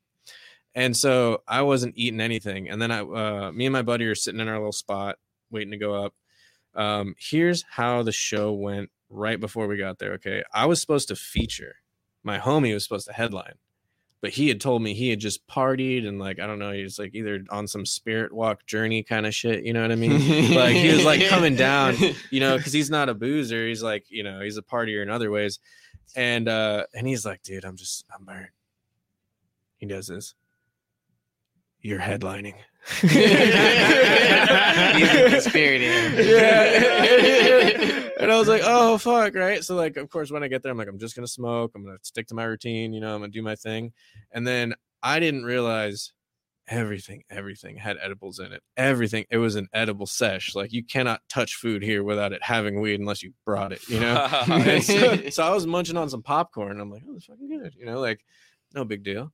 and so I wasn't eating anything. And then I, uh, me and my buddy are sitting in our little spot waiting to go up. Um, here's how the show went right before we got there. Okay, I was supposed to feature. My homie was supposed to headline. But he had told me he had just partied and like I don't know, he was like either on some spirit walk journey kind of shit, you know what I mean? like he was like coming down, you know, because he's not a boozer. He's like, you know, he's a partier in other ways. And uh and he's like, dude, I'm just I'm burned. He does this. You're headlining. He's the conspirator. yeah. And I was like, oh fuck, right? So like, of course, when I get there, I'm like, I'm just gonna smoke. I'm gonna stick to my routine. You know, I'm gonna do my thing. And then I didn't realize everything, everything had edibles in it. Everything. It was an edible sesh. Like you cannot touch food here without it having weed unless you brought it. You know. So, so I was munching on some popcorn. I'm like, oh, that's fucking good. You know, like no big deal.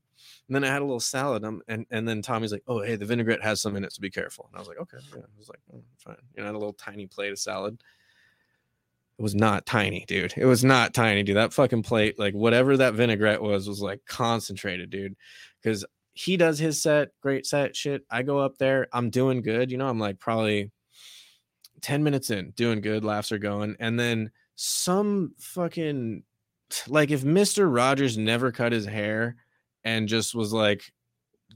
And then I had a little salad. Um, and, and then Tommy's like, oh, hey, the vinaigrette has some in it, so be careful. And I was like, okay. Yeah. I was like, oh, fine. You know, I had a little tiny plate of salad. It was not tiny, dude. It was not tiny, dude. That fucking plate, like whatever that vinaigrette was, was like concentrated, dude. Because he does his set, great set, shit. I go up there, I'm doing good. You know, I'm like probably 10 minutes in, doing good, laughs are going. And then some fucking, like if Mr. Rogers never cut his hair and just was like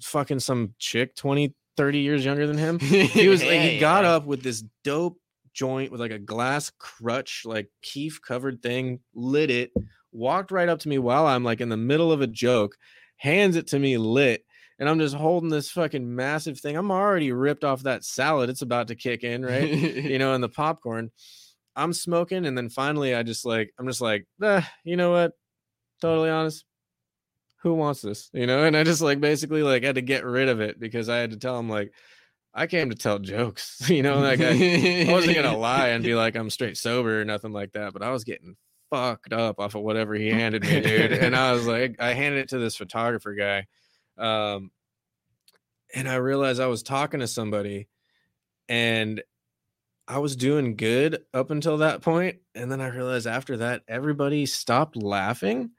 fucking some chick 20, 30 years younger than him, he was like, he got up with this dope joint with like a glass crutch, like kief covered thing, lit it, walked right up to me while I'm like in the middle of a joke, hands it to me lit. And I'm just holding this fucking massive thing. I'm already ripped off that salad. It's about to kick in, right? you know, and the popcorn. I'm smoking, and then finally, I just like, I'm just like, eh, you know what? Totally honest. Who wants this? You know, and I just like basically like had to get rid of it because I had to tell him like, I came to tell jokes. You know, like I, I wasn't gonna lie and be like I'm straight sober or nothing like that, but I was getting fucked up off of whatever he handed me, dude. and I was like, I handed it to this photographer guy, um, and I realized I was talking to somebody, and I was doing good up until that point, and then I realized after that everybody stopped laughing,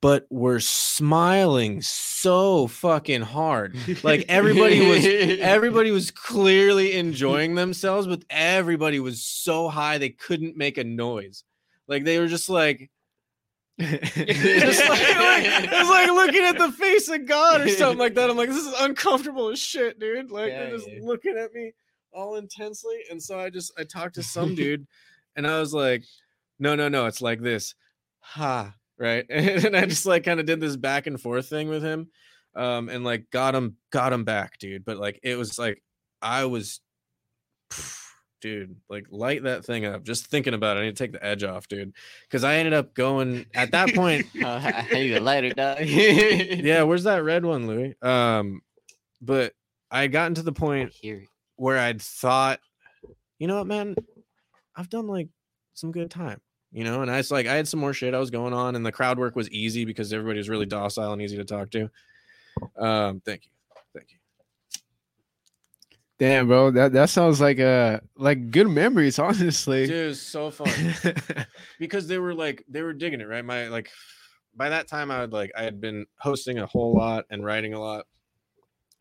but we were smiling so fucking hard. Like everybody was everybody was clearly enjoying themselves, but everybody was so high they couldn't make a noise. Like they were just like just like, like, it was like looking at the face of God or something like that. I'm like, this is uncomfortable as shit, dude. Like Yeah, they're just looking at me all intensely. And so I just I talked to some dude and I was like, no, no, no, it's like this. Ha. Right. And I just like kind of did this back and forth thing with him. Um, and like got him, got him back, dude. But like it was like I was dude, like light that thing up. Just thinking about it, I need to take the edge off, dude. Because I ended up going at that point. I need a lighter, dog. yeah, where's that red one, Louis? Um, but I had gotten to the point where I'd thought, you know what, man, I've done like some good time, you know, and I was like, I had some more shit I was going on, and the crowd work was easy because everybody was really docile and easy to talk to. Um, thank you, thank you. Damn, bro, that that sounds like uh like good memories, honestly. Dude, it was so fun because they were like they were digging it, right? My like by that time I would like I had been hosting a whole lot and writing a lot,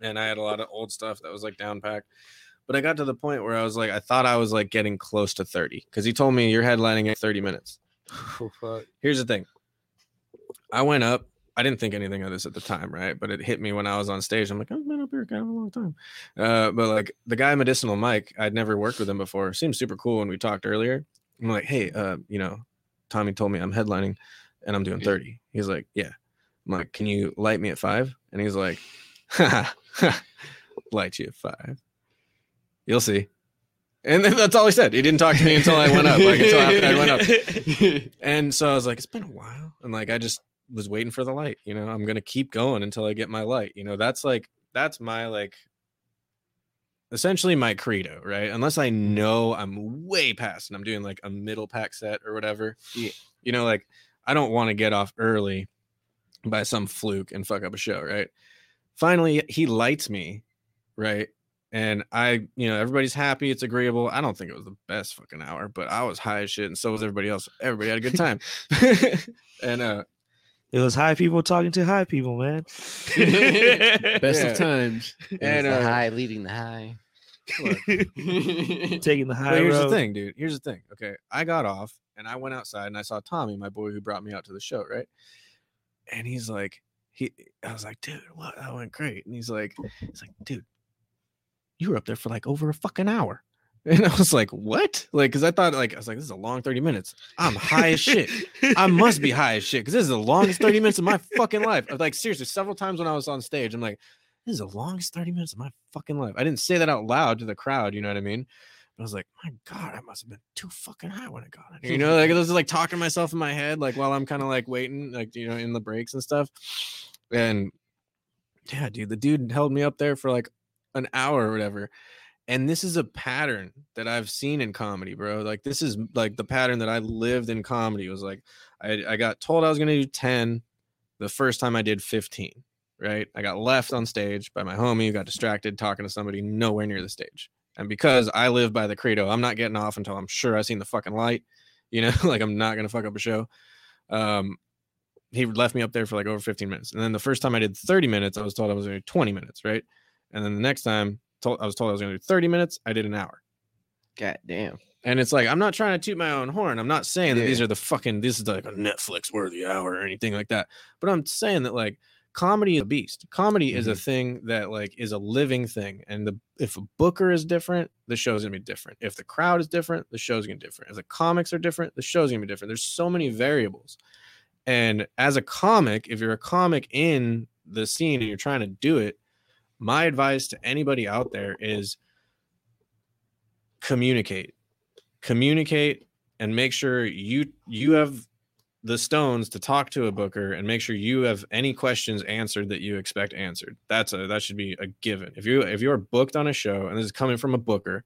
and I had a lot of old stuff that was like down packed. But I got to the point where I was like, I thought I was like getting close to 30 because he told me you're headlining at 30 minutes. oh, fuck. Here's the thing. I went up. I didn't think anything of this at the time, right? But it hit me when I was on stage. I'm like, I've been up here kind of a long time. Uh, but like the guy Medicinal Mike, I'd never worked with him before. Seemed super cool when we talked earlier. I'm like, hey, uh, you know, Tommy told me I'm headlining and I'm doing 30. He's like, yeah. I'm like, can you light me at five? And he's like, light you at five. You'll see. And then that's all he said. He didn't talk to me until I went up. Like until after I went up. And so I was like, it's been a while. And like I just was waiting for the light. You know, I'm gonna keep going until I get my light. You know, that's like that's my like essentially my credo, right? Unless I know I'm way past and I'm doing like a middle pack set or whatever. Yeah. You know, like I don't want to get off early by some fluke and fuck up a show, right? Finally, he lights me, right? And I, you know, everybody's happy. It's agreeable. I don't think it was the best fucking hour, but I was high as shit, and so was everybody else. Everybody had a good time. and uh, It was high people talking to high people, man. Best Yeah. of times. and And the uh, high leading the high. Taking the high But here's road. the thing, dude. Here's the thing. Okay, I got off and I went outside and I saw Tommy, my boy who brought me out to the show, right? And he's like, he, I was like, dude, what? That went great. And he's like, he's like, dude, you were up there for like over a fucking hour. And I was like, what? Like, cause I thought like I was like, this is a long 30 minutes. I'm high as shit. I must be high as shit because this is the longest 30 minutes of my fucking life. Like seriously, several times when I was on stage, I'm like, this is the longest 30 minutes of my fucking life. I didn't say that out loud to the crowd, you know what I mean? I was like, my God, I must have been too fucking high when I got here. You know, like I was like talking to myself in my head, like while I'm kind of like waiting, like you know, in the breaks and stuff. And yeah, dude, the dude held me up there for like an hour or whatever. And this is a pattern that I've seen in comedy, bro. Like this is like the pattern that I lived in comedy. It was like I, I got told I was gonna do 10 the first time I did 15, right? I got left on stage by my homie, got distracted talking to somebody nowhere near the stage. And because I live by the credo, I'm not getting off until I'm sure I seen the fucking light. You know, like I'm not gonna fuck up a show. Um, he left me up there for like over 15 minutes, and then the first time I did 30 minutes, I was told I was gonna 20 minutes, right? And then the next time, told I was told I was gonna do 30 minutes, I did an hour. God damn. And it's like I'm not trying to toot my own horn. I'm not saying that these are the fucking this is like a Netflix worthy hour or anything like that. But I'm saying that like comedy is a beast. Comedy is a mm-hmm. thing that like is a living thing. And the if a booker is different, the show's gonna be different. If the crowd is different, the show's gonna be different. If the comics are different, the show's gonna be different. There's so many variables. And as a comic, if you're a comic in the scene and you're trying to do it, my advice to anybody out there is communicate. Communicate and make sure you you have the stones to talk to a booker and make sure you have any questions answered that you expect answered. That's a that should be a given. If you if you're booked on a show and this is coming from a booker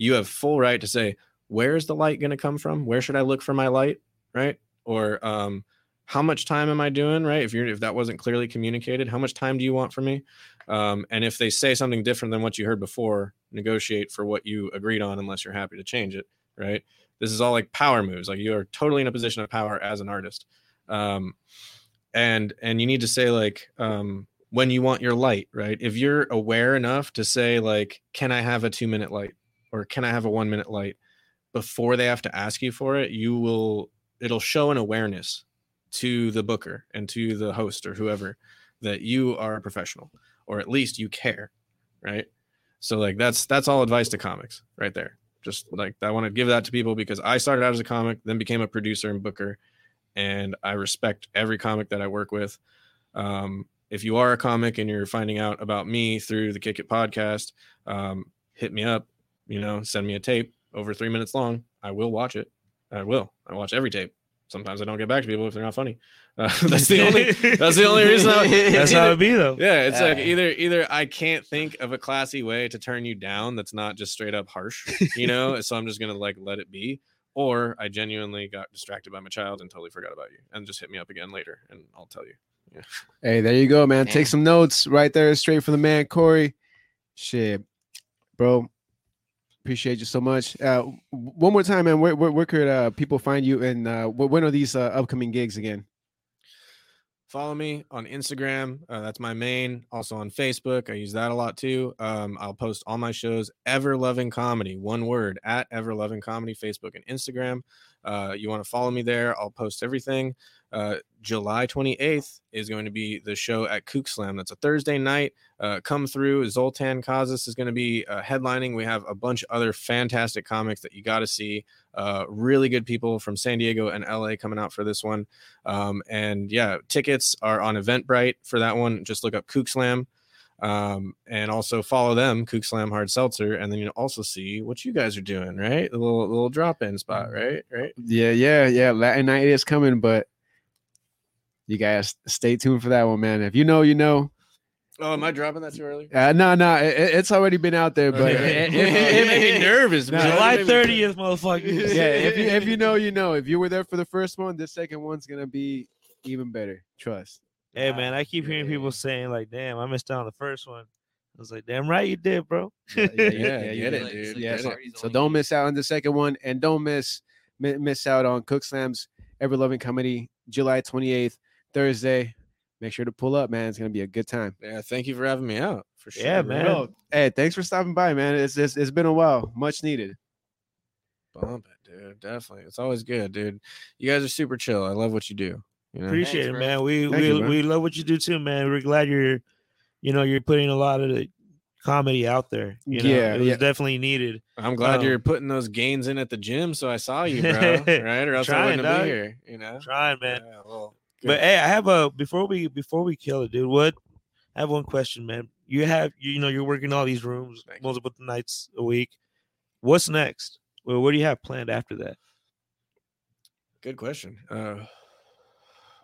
you have full right to say where's the light going to come from? Where should i look for my light? Right? Or um how much time am i doing right? If you're if that wasn't clearly communicated how much time do you want from me? Um, and if they say something different than what you heard before negotiate for what you agreed on unless you're happy to change it right? This is all like power moves. Like you are totally in a position of power as an artist. Um, and and you need to say like um, when you want your light right? If you're aware enough to say like can i have a two minute light? or can i have a one minute light? before they have to ask you for it you will it'll show an awareness to the booker and to the host or whoever that you are a professional or at least you care right? So like that's that's all advice to comics right there. Just like i want to give that to people because i started out as a comic then became a producer and booker and i respect every comic that i work with. Um, if you are a comic and you're finding out about me through the kick it podcast um, hit me up you know send me a tape over three minutes long. I will watch it. I will. I watch every tape sometimes i don't get back to people if they're not funny uh, that's the only that's the only reason I, That's how it be though. yeah, it's like Uh, either either I can't think of a classy way to turn you down that's not just straight up harsh, you know, so I'm just gonna like let it be, or I genuinely got distracted by my child and totally forgot about you, and just hit me up again later, and I'll tell you. Yeah. Hey, there you go, man. Damn. Take some notes right there, straight from the man, Cory. Shit, bro. Appreciate you so much. Uh, one more time, man. Where where, where could uh, people find you? And uh, when are these uh, upcoming gigs again? Follow me on Instagram. Uh, that's my main. Also on Facebook. I use that a lot too. Um, I'll post all my shows. Everloving Comedy, one word at Everloving Comedy, Facebook and Instagram. Uh, you want to follow me there? I'll post everything. Uh, July 28th is going to be the show at Kook Slam. That's a Thursday night. Uh, come through. Zoltan Kaszas is going to be uh, headlining. We have a bunch of other fantastic comics that you got to see. Uh, really good people from San Diego and LA coming out for this one. Um, and yeah, tickets are on Eventbrite for that one. Just look up Kook Slam. Um, and also follow them, Kook Slam Hard Seltzer, and then you'll also see what you guys are doing, right? A little little drop in spot, right? Right. Yeah, yeah, yeah. Latin night is coming, but you guys stay tuned for that one, man. If you know, you know. Oh, am I dropping that too early? Uh, no, no, it, it's already been out there, but Okay. if- it, if- made me nervous. No, man. July It thirtieth, motherfucker. yeah, if you if you know, you know. If you were there for the first one, the second one's gonna be even better. Trust. Hey man, I keep hearing people saying like, "Damn, I missed out on the first one." I was like, "Damn right you did, bro." Yeah, you get did. it, dude. Yeah, so, so don't miss out on the second one, and don't miss miss out on Kook Slam's Everloving Comedy, July twenty eighth, Thursday. Make sure to pull up, man. It's gonna be a good time. Yeah, thank you for having me out. For sure. Yeah, man. Bro, hey, thanks for stopping by, man. It's, it's it's been a while, much needed. Bump it, dude. Definitely. It's always good, dude. You guys are super chill. I love what you do. You know? Appreciate Thanks, it, man. We Thank we you, we love what you do too, man. We're glad you're, you know, you're putting a lot of the comedy out there. You know? Yeah, it was yeah. definitely needed. I'm glad Um, you're putting those gains in at the gym, so I saw you, bro. right? Or else I Trying, wouldn't dog. be here. You know. Trying, man. Yeah, well, But hey, I have a before we before we kill it, dude. What? I have one question, man. You have you know you're working all these rooms Thank you. multiple nights a week. What's next? Well, what do you have planned after that? Good question. Uh,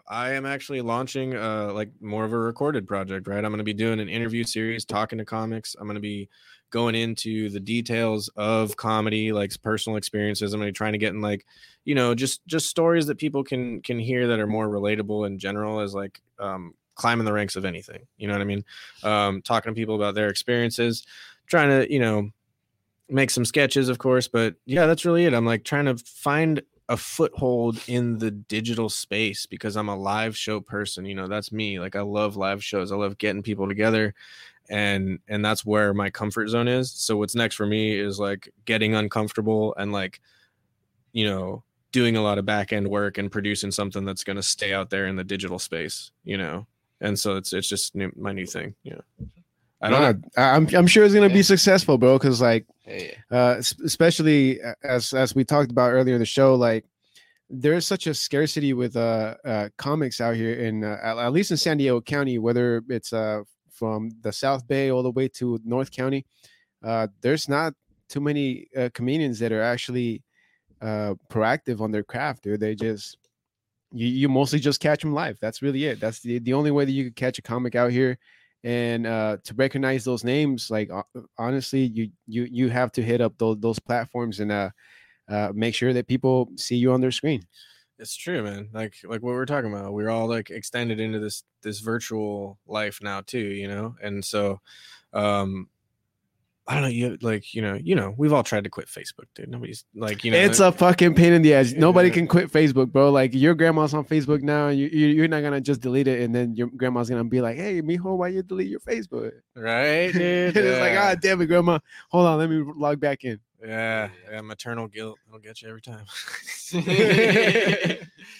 I am actually launching uh, like more of a recorded project, right? I'm going to be doing an interview series, talking to comics. I'm going to be going into the details of comedy, like personal experiences. I'm going to be trying to get in like, you know, just just stories that people can can hear that are more relatable in general as like um, climbing the ranks of anything. You know what I mean? Um, talking to people about their experiences, trying to you know make some sketches, of course. But yeah, that's really it. I'm like trying to find a foothold in the digital space because I'm a live show person. You know, that's me. Like I love live shows. I love getting people together and and that's where my comfort zone is. So what's next for me is like getting uncomfortable and like you know, doing a lot of back end work and producing something that's going to stay out there in the digital space, you know. And so it's it's just new, my new thing, know. I don't know. I'm I'm sure it's gonna Yeah. be successful, bro. Because like Yeah. uh, especially as as we talked about earlier in the show, like there's such a scarcity with uh, uh comics out here in uh, at, at least in San Diego County, whether it's uh from the South Bay all the way to North County. Uh, there's not too many uh, comedians that are actually uh proactive on their craft, dude. They just you you mostly just catch them live. That's really it. That's the the only way that you could catch a comic out here and uh to recognize those names like honestly you you you have to hit up those those platforms and uh uh make sure that people see you on their screen It's true, man. Like like what we're talking about. We're all like extended into this this virtual life now too, you know? And so um I don't know, you like, you know, you know, we've all tried to quit Facebook, dude. Nobody's like, you know, it's a fucking pain in the ass nobody can quit facebook bro like your grandma's on facebook now and you, you you're not gonna just delete it and then your grandma's gonna be like hey mijo why you delete your facebook right, dude. it's like Yeah. ah damn it grandma hold on let me log back in yeah, yeah, maternal guilt. I'll get you every time.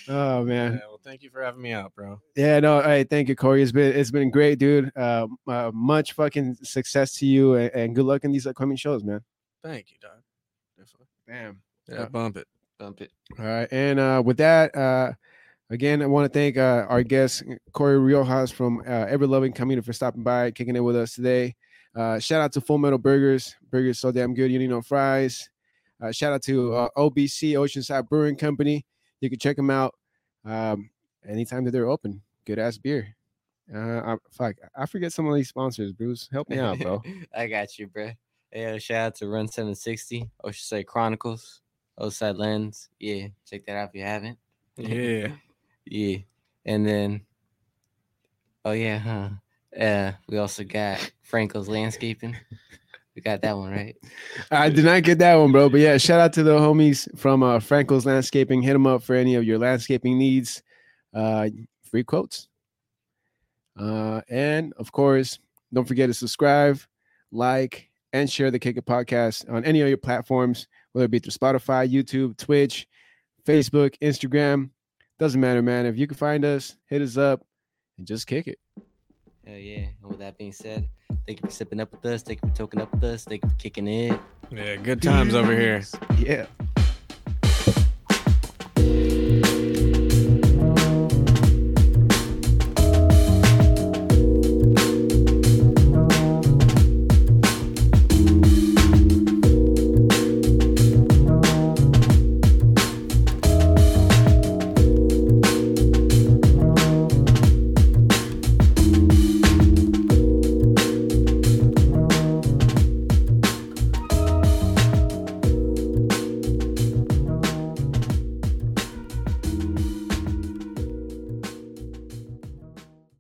oh man Yeah, well, thank you for having me out, bro. Yeah, no, hey, thank you, Cory. It's been it's been great, dude. Uh, uh much fucking success to you, and, and good luck in these upcoming shows, man. Thank you, dog. Definitely. Damn. Yeah, Uh, bump it. Bump it. All right, and uh, with that, uh, again, I want to thank uh, our guest Cory Riojas from uh, Everloving Community for stopping by, kicking it with us today. Uh, shout out to Full Metal Burgers. Burgers so damn good. You need no fries. Uh, shout out to uh, OBC Oceanside Brewing Company. You can check them out um, anytime that they're open. Good ass beer. Uh, I, fuck, I forget some of these sponsors, Bruce. Help me out, bro. I got you, bro. Yeah, shout out to Run 760, Oceanside Chronicles, Oside Lens. Yeah, check that out if you haven't. Yeah. Yeah. And then, oh, yeah, huh? Uh, we also got Franco's Landscaping. We got that one, right? I did not get that one, bro. But yeah, shout out to the homies from uh, Franco's Landscaping. Hit them up for any of your landscaping needs. Uh, free quotes. Uh, and of course, don't forget to subscribe, like, and share the Kick It podcast on any of your platforms, whether it be through Spotify, YouTube, Twitch, Facebook, Instagram. Doesn't matter, man. If you can find us, hit us up and just kick it. Hell yeah. And with that being said, thank you for sipping up with us. Thank you for toking up with us. Thank you for kicking it. Yeah, good times over here. Yeah.